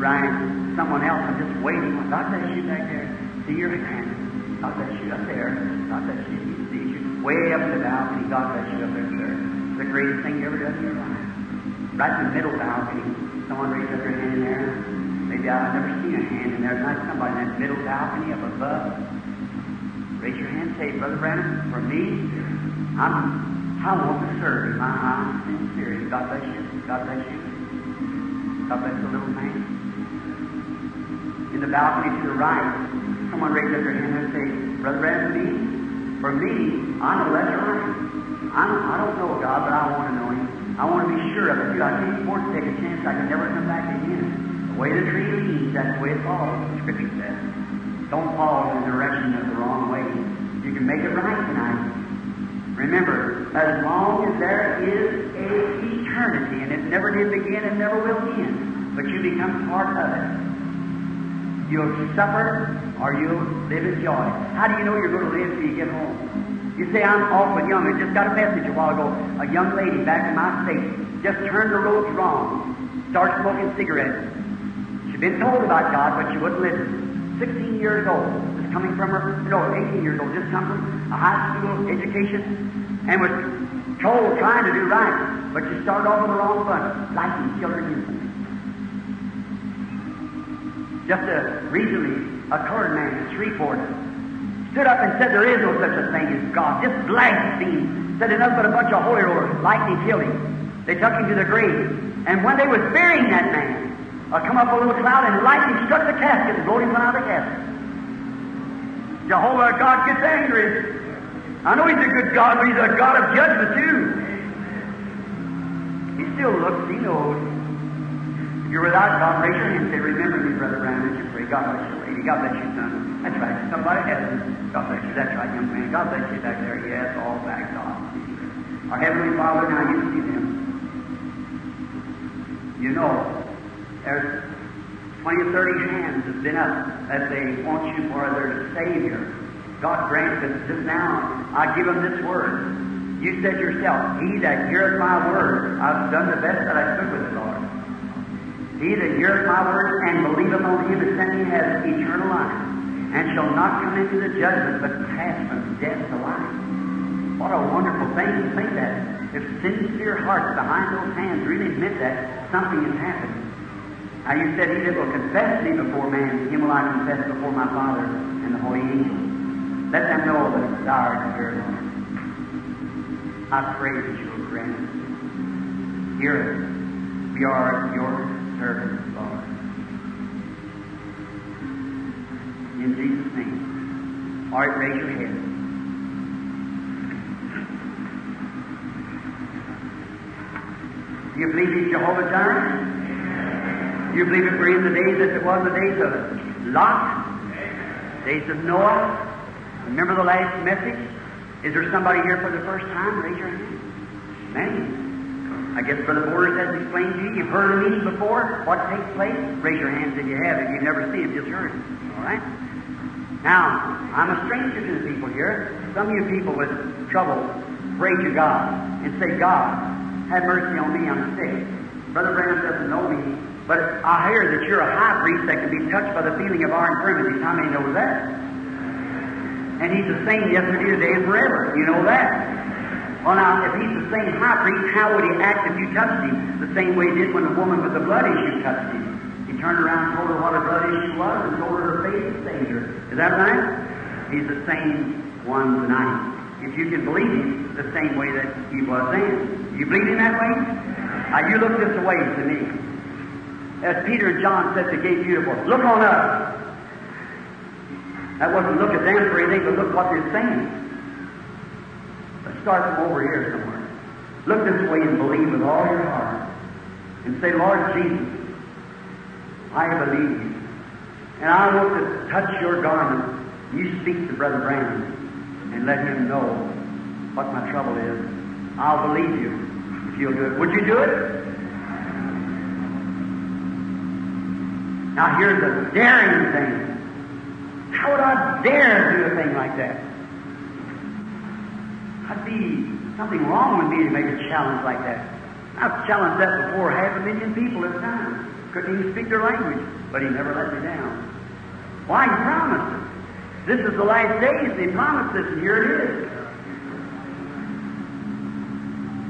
Ryan, someone else, I'm just waiting. God bless you back there. See your hand. God bless you up there. God bless you. He sees you. Way up in the balcony. God bless you up there, sir. The greatest thing you ever done in your life. Right in the middle balcony. Someone raised up their hand in there. Maybe I've never seen a hand in there. Like somebody in that middle balcony up above. Raise your hand. Say, Brother Branham, for me, I'm, I want to serve. I, I'm sincere. God bless you. God bless you. God bless the little man in the balcony to the right, someone raised up their hand and say, Brother Branham, me? For me, I know that's right. I don't, I don't know God, but I want to know Him. I want to be sure of it, too. I can't afford to take a chance I can never come back again. The way the tree leads, that's the way it falls, the Scripture says. Don't fall in the direction of the wrong way. You can make it right tonight. Remember, as long as there is a eternity, and it never did begin and never will end, but you become part of it, You'll suffer or you'll live in joy. How do you know you're going to live till you get home? You say, I'm awful young. I just got a message a while ago. A young lady back in my state just turned the roads wrong, started smoking cigarettes. She'd been told about God, but she wouldn't listen. 16 years old, just coming from her, no, 18 years old, just come from a high school education, and was told, trying to do right, but she started off on the wrong. Lightning killed her instantly. Just a recently, a colored man Shreveport stood up and said there is no such a thing as God. Just blasphemed. Said enough but a bunch of holy rollers. Lightning killed him. They took him to the grave. And when they was burying that man, uh, come up a little cloud and lightning struck the casket and blew him out of the casket. Jehovah God gets angry. I know He's a good God, but He's a God of judgment too. He still looks, He knows. If you're without God, raise your hand and say, Remember me, Brother Branham, as you pray. God bless you. God bless you, son. That's right. Somebody has. God bless you. That's right, young man. God bless you back there. Yes, all back God. Our Heavenly Father, now you see them. You know, there's 20 or 30 hands have been up that they want you for their Savior. God grant that just now I give them this word. You said yourself, He that heareth my word, I've done the best that I could with it, Lord. He that heareth my word and believeth on him that sent me has eternal life, and shall not come into the judgment, but pass from death to life. What a wonderful thing to think that. If sincere hearts behind those hands really meant that, something has happened. Now you said, He that will confess me before man, him will I confess before my Father and the holy angels. Let them know that it's ours to hear, Lord. I pray that you will grant it. Hear us. We are your servants, Lord. In Jesus' name. All right, raise your head. Do you believe he's Jehovah Jireh? Do you believe that we're in the days as it was the days of Lot? Days of Noah? Remember the last message? Is there somebody here for the first time? Raise your hand. Many. I guess Brother Borders has explained to you. You've heard the meeting before. What takes place? Raise your hands if you have. If you've never seen it, just heard it. All right? Now, I'm a stranger to the people here. Some of you people with trouble, pray to God and say, God, have mercy on me. I'm sick. Brother Branham doesn't know me, but I hear that you're a high priest that can be touched by the feeling of our infirmities. How many knows that? And he's the same yesterday, today, and forever. You know that. Well, now, if he's the same high priest, how would he act if you touched him? The same way he did when the woman with the blood issue touched him. He turned around and told her what her blood issue was and told her her had saved her. Is that right? He's the same one tonight. If you can believe him the same way that he was then. You believe him that way? Now, you look this way to me. As Peter and John said to Gate Beautiful, look on us. That wasn't look at them for anything, but look what they're saying. Let's start from over here somewhere. Look this way and believe with all your heart. And say, Lord Jesus, I believe. And I want to touch your garment. You speak to Brother Branham and let him know what my trouble is. I'll believe you if you'll do it. Would you do it? Now here's a daring thing. How would I dare do a thing like that? I'd be something wrong with me to make a challenge like that. I've challenged that before half a million people at a time. Couldn't even speak their language, but he never let me down. Why? He promised. This is the last days, and he promised this, and here it is.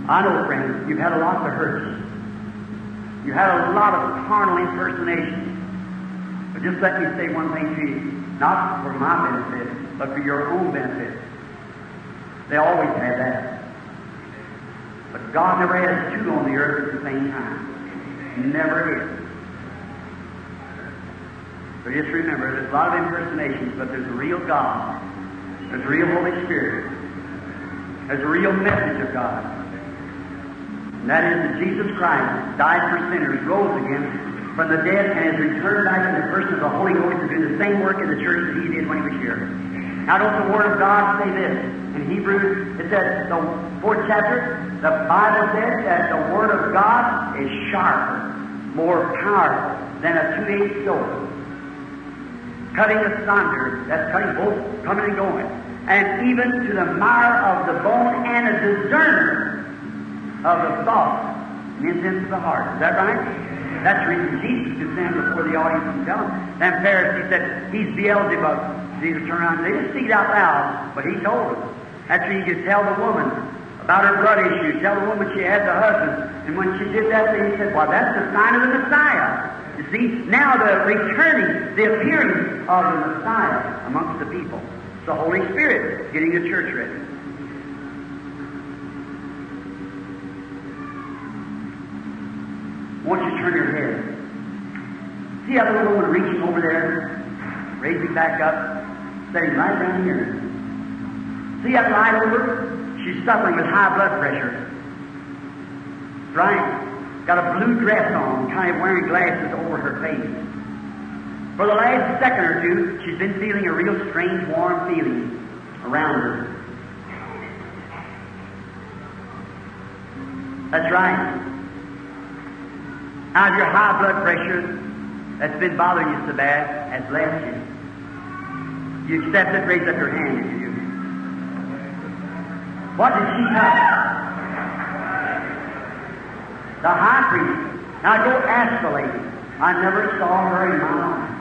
I know, friends, you've had a lot to hurt you. Had a lot of carnal impersonation. But just let me say one thing to you, not for my benefit, but for your own benefit. They always have that. But God never has two on the earth at the same time. Never is. So just remember, there's a lot of impersonations, but there's a real God. There's a real Holy Spirit. There's a real message of God. And that is that Jesus Christ died for sinners, rose again from the dead, and has returned back in the person of the Holy Ghost to do the same work in the church that he did when he was here. Now, don't the Word of God say this? In Hebrews, it says, the fourth chapter, the Bible says that the Word of God is sharper, more powerful than a two-edged sword, cutting asunder, that's cutting both coming and going, and even to the mire of the bone and a discerner of the thoughts and intents of the heart. Is that right? That's the reason Jesus could stand before the audience and tell them. Them Pharisees said, He's Beelzebub. Jesus turned around and they didn't speak it out loud, but he told them. That's when you could tell the woman about her blood issue, tell the woman she had the husband. And when she did that, then he said, Well, that's the sign of the Messiah. You see, now the returning, the appearing of the Messiah amongst the people. The Holy Spirit getting the church ready. I want you turn your head. See that little woman reaching over there? raising back up. sitting right down here. See that light over? She's suffering with high blood pressure. Right? Got a blue dress on, kind of wearing glasses over her face. For the last second or two, she's been feeling a real strange, warm feeling around her. That's right. Now, your high blood pressure that's been bothering you so bad has left you. You accept it, raise up your hand if you do. What did she touch? The high priest. Now go ask the lady. I never saw her in my life.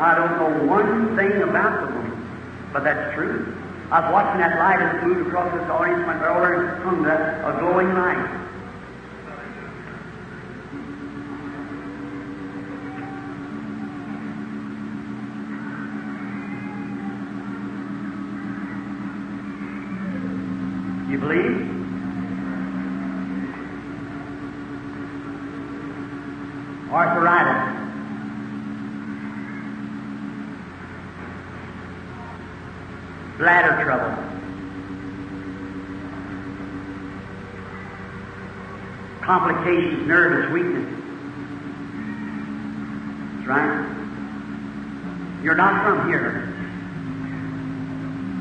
I don't know one thing about the woman, but that's true. I was watching that light as it moved across this audience, went over and hung a glowing light. Believe? Arthritis. Bladder trouble. Complications, nervous weakness. That's right. You're not from here.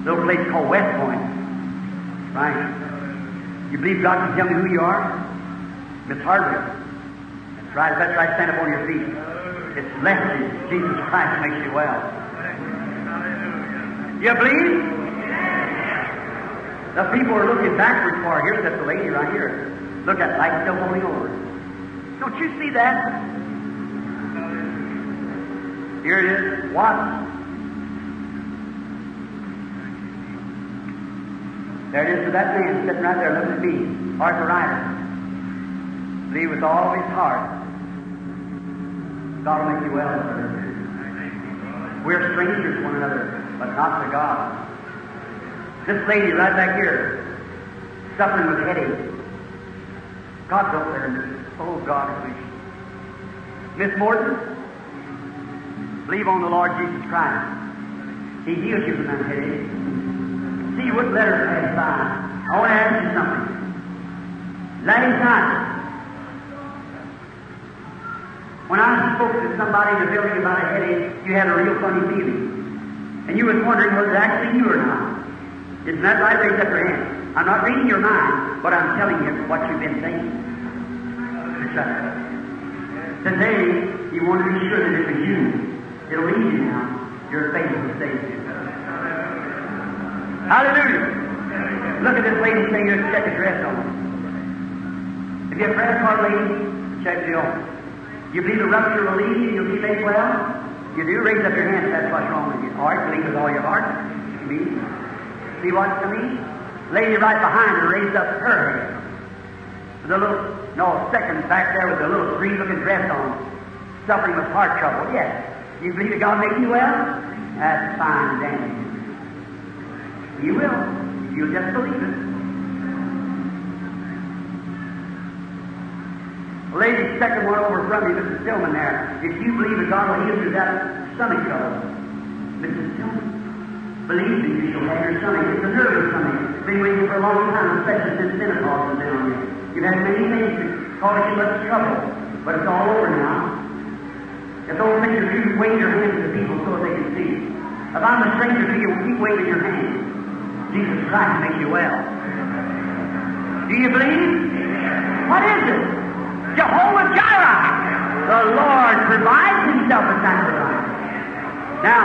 Little place called West believe God can tell me who you are? Miss Hardwick. That's right. That's right. Stand up on your feet. It's you. Jesus Christ makes you well. You believe? The people are looking backwards for her. Here's that lady right here. Look at light still holding over. Don't you see that? Here it is. What? There it is for that man sitting right there looking at me. Arthritis. Believe with all of his heart. God will make you well. We're strangers to one another, but not to God. This lady right back here, suffering with headache. God don't let her. Oh, God, please. Miss Morton, believe on the Lord Jesus Christ. He heals you from that headache. See, you wouldn't let her pass by. I want to ask you something. Last night, when I spoke to somebody in the building about a headache, you had a real funny feeling. And you was wondering whether it actually you or not. Isn't that right? Raise up your hand. I'm not reading your mind, but I'm telling you what you've been thinking. Today, you want to be sure that it was you. It'll be you now. Your faith will save you. Hallelujah. Look at this lady saying, check the dress on. If you have a prayer card, lady, check the on. You believe the rupture will leave you you'll be made well? You do? Raise up your hand if that's what's wrong with you. Right, believe with all your heart. Me. See what's to me? Lady right behind her raised up her hand. With a little, no, second back there with a little green looking dress on. Suffering with heart trouble. Yes. You believe that God make you well? That's fine, Danny. You will. You'll just believe it. Lady, second one over from you, Mrs. Stillman there. If you believe that God will heal you that stomach trouble, Mrs. Stillman, believe me, you shall have your stomach. It's a nervous stomach. It's been waiting for a long time, especially since Pentecost been on you. You've had many things to cause you much trouble, but it's all over now. It's all picture you wave your hands to people so that they can see. If I'm a stranger to you, keep waving your hands. Jesus Christ makes you well. Do you believe? What is it? Jehovah Jireh. The Lord provides Himself a sacrifice. Now,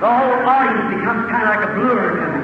the whole audience becomes kind of like a blur to me.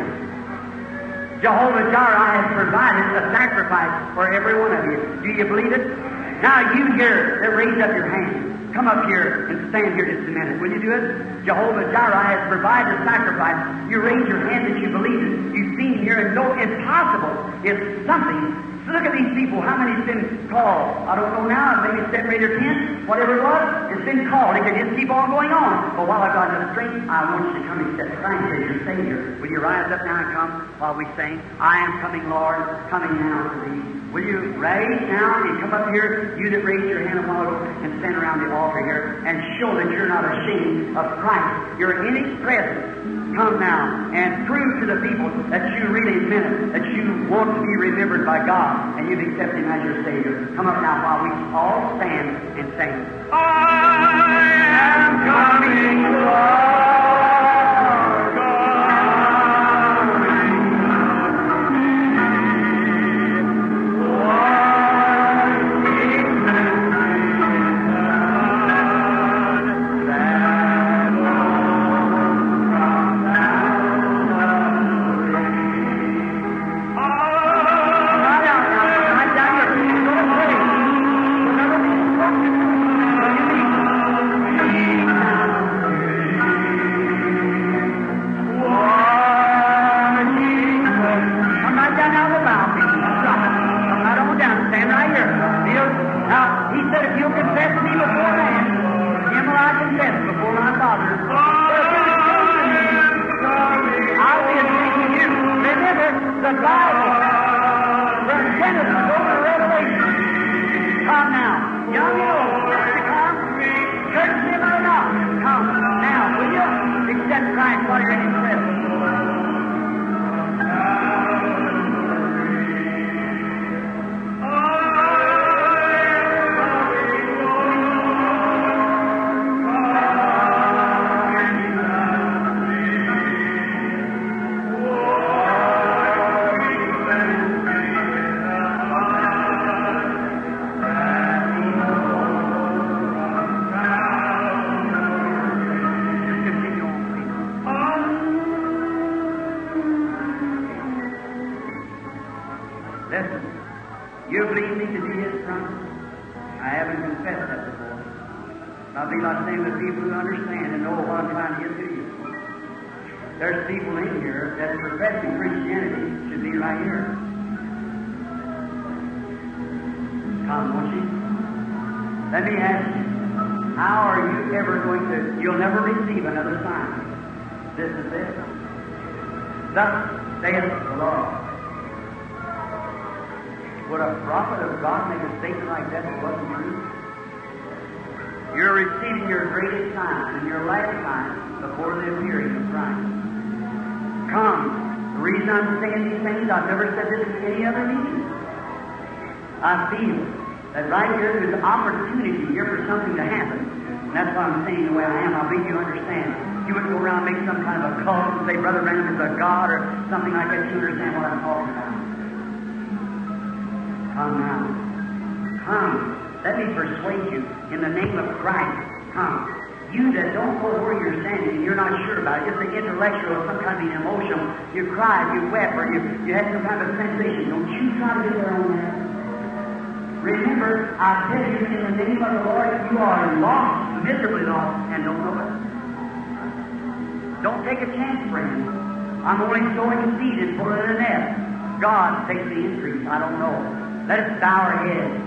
Jehovah Jireh has provided a sacrifice for every one of you. Do you believe it? Now, you here that raise up your hand, come up here and stand here just a minute. Will you do it? Jehovah Jireh has provided a sacrifice. You raise your hand that you believe it. You've seen here and know it's possible. It's something so look at these people. How many's been called? I don't know now. Maybe seven, eight, or ten. Whatever it was, it's been called. It can just keep on going on. But while I've got enough strength, I want you to come and sit beside me your Savior. Will you rise up now and come while we sing? I am coming, Lord, coming now to thee. Will you rise now and come up here, you that raised your hand a while ago, and stand around the altar here and show that you're not ashamed of Christ. You're in His presence. Come now and prove to the people that you really meant it, that you want to be remembered by God, and you've accepted Him as your Savior. Come up now while we all stand and sing. I am coming, Lord, how are you ever going to, you'll never receive another sign. This is it. Thus saith the Lord. Would a prophet of God make a statement like that that wasn't true? You're receiving your greatest sign in your lifetime before the appearing of Christ. Come. The reason I'm saying these things, I've never said this in any other meeting. I feel that right here there's opportunity here for something to happen. And that's why I'm saying the way I am. I believe you understand. You wouldn't go around and make some kind of a cult and say Brother Branham is a God or something like that. You understand what I'm talking about. Come now. Come. Let me persuade you in the name of Christ. Come. You that don't know where you're standing and you're not sure about it, just an intellectual, some kind of an emotional, you cried, you wept, or you, you had some kind of sensation. Don't you try to get there on that. Remember, I tell you in the name of the Lord, you are lost, miserably lost, and don't know it. Don't take a chance, friend. I'm only sowing seed and pulling in a net. God takes the increase. I don't know. Let us bow our heads.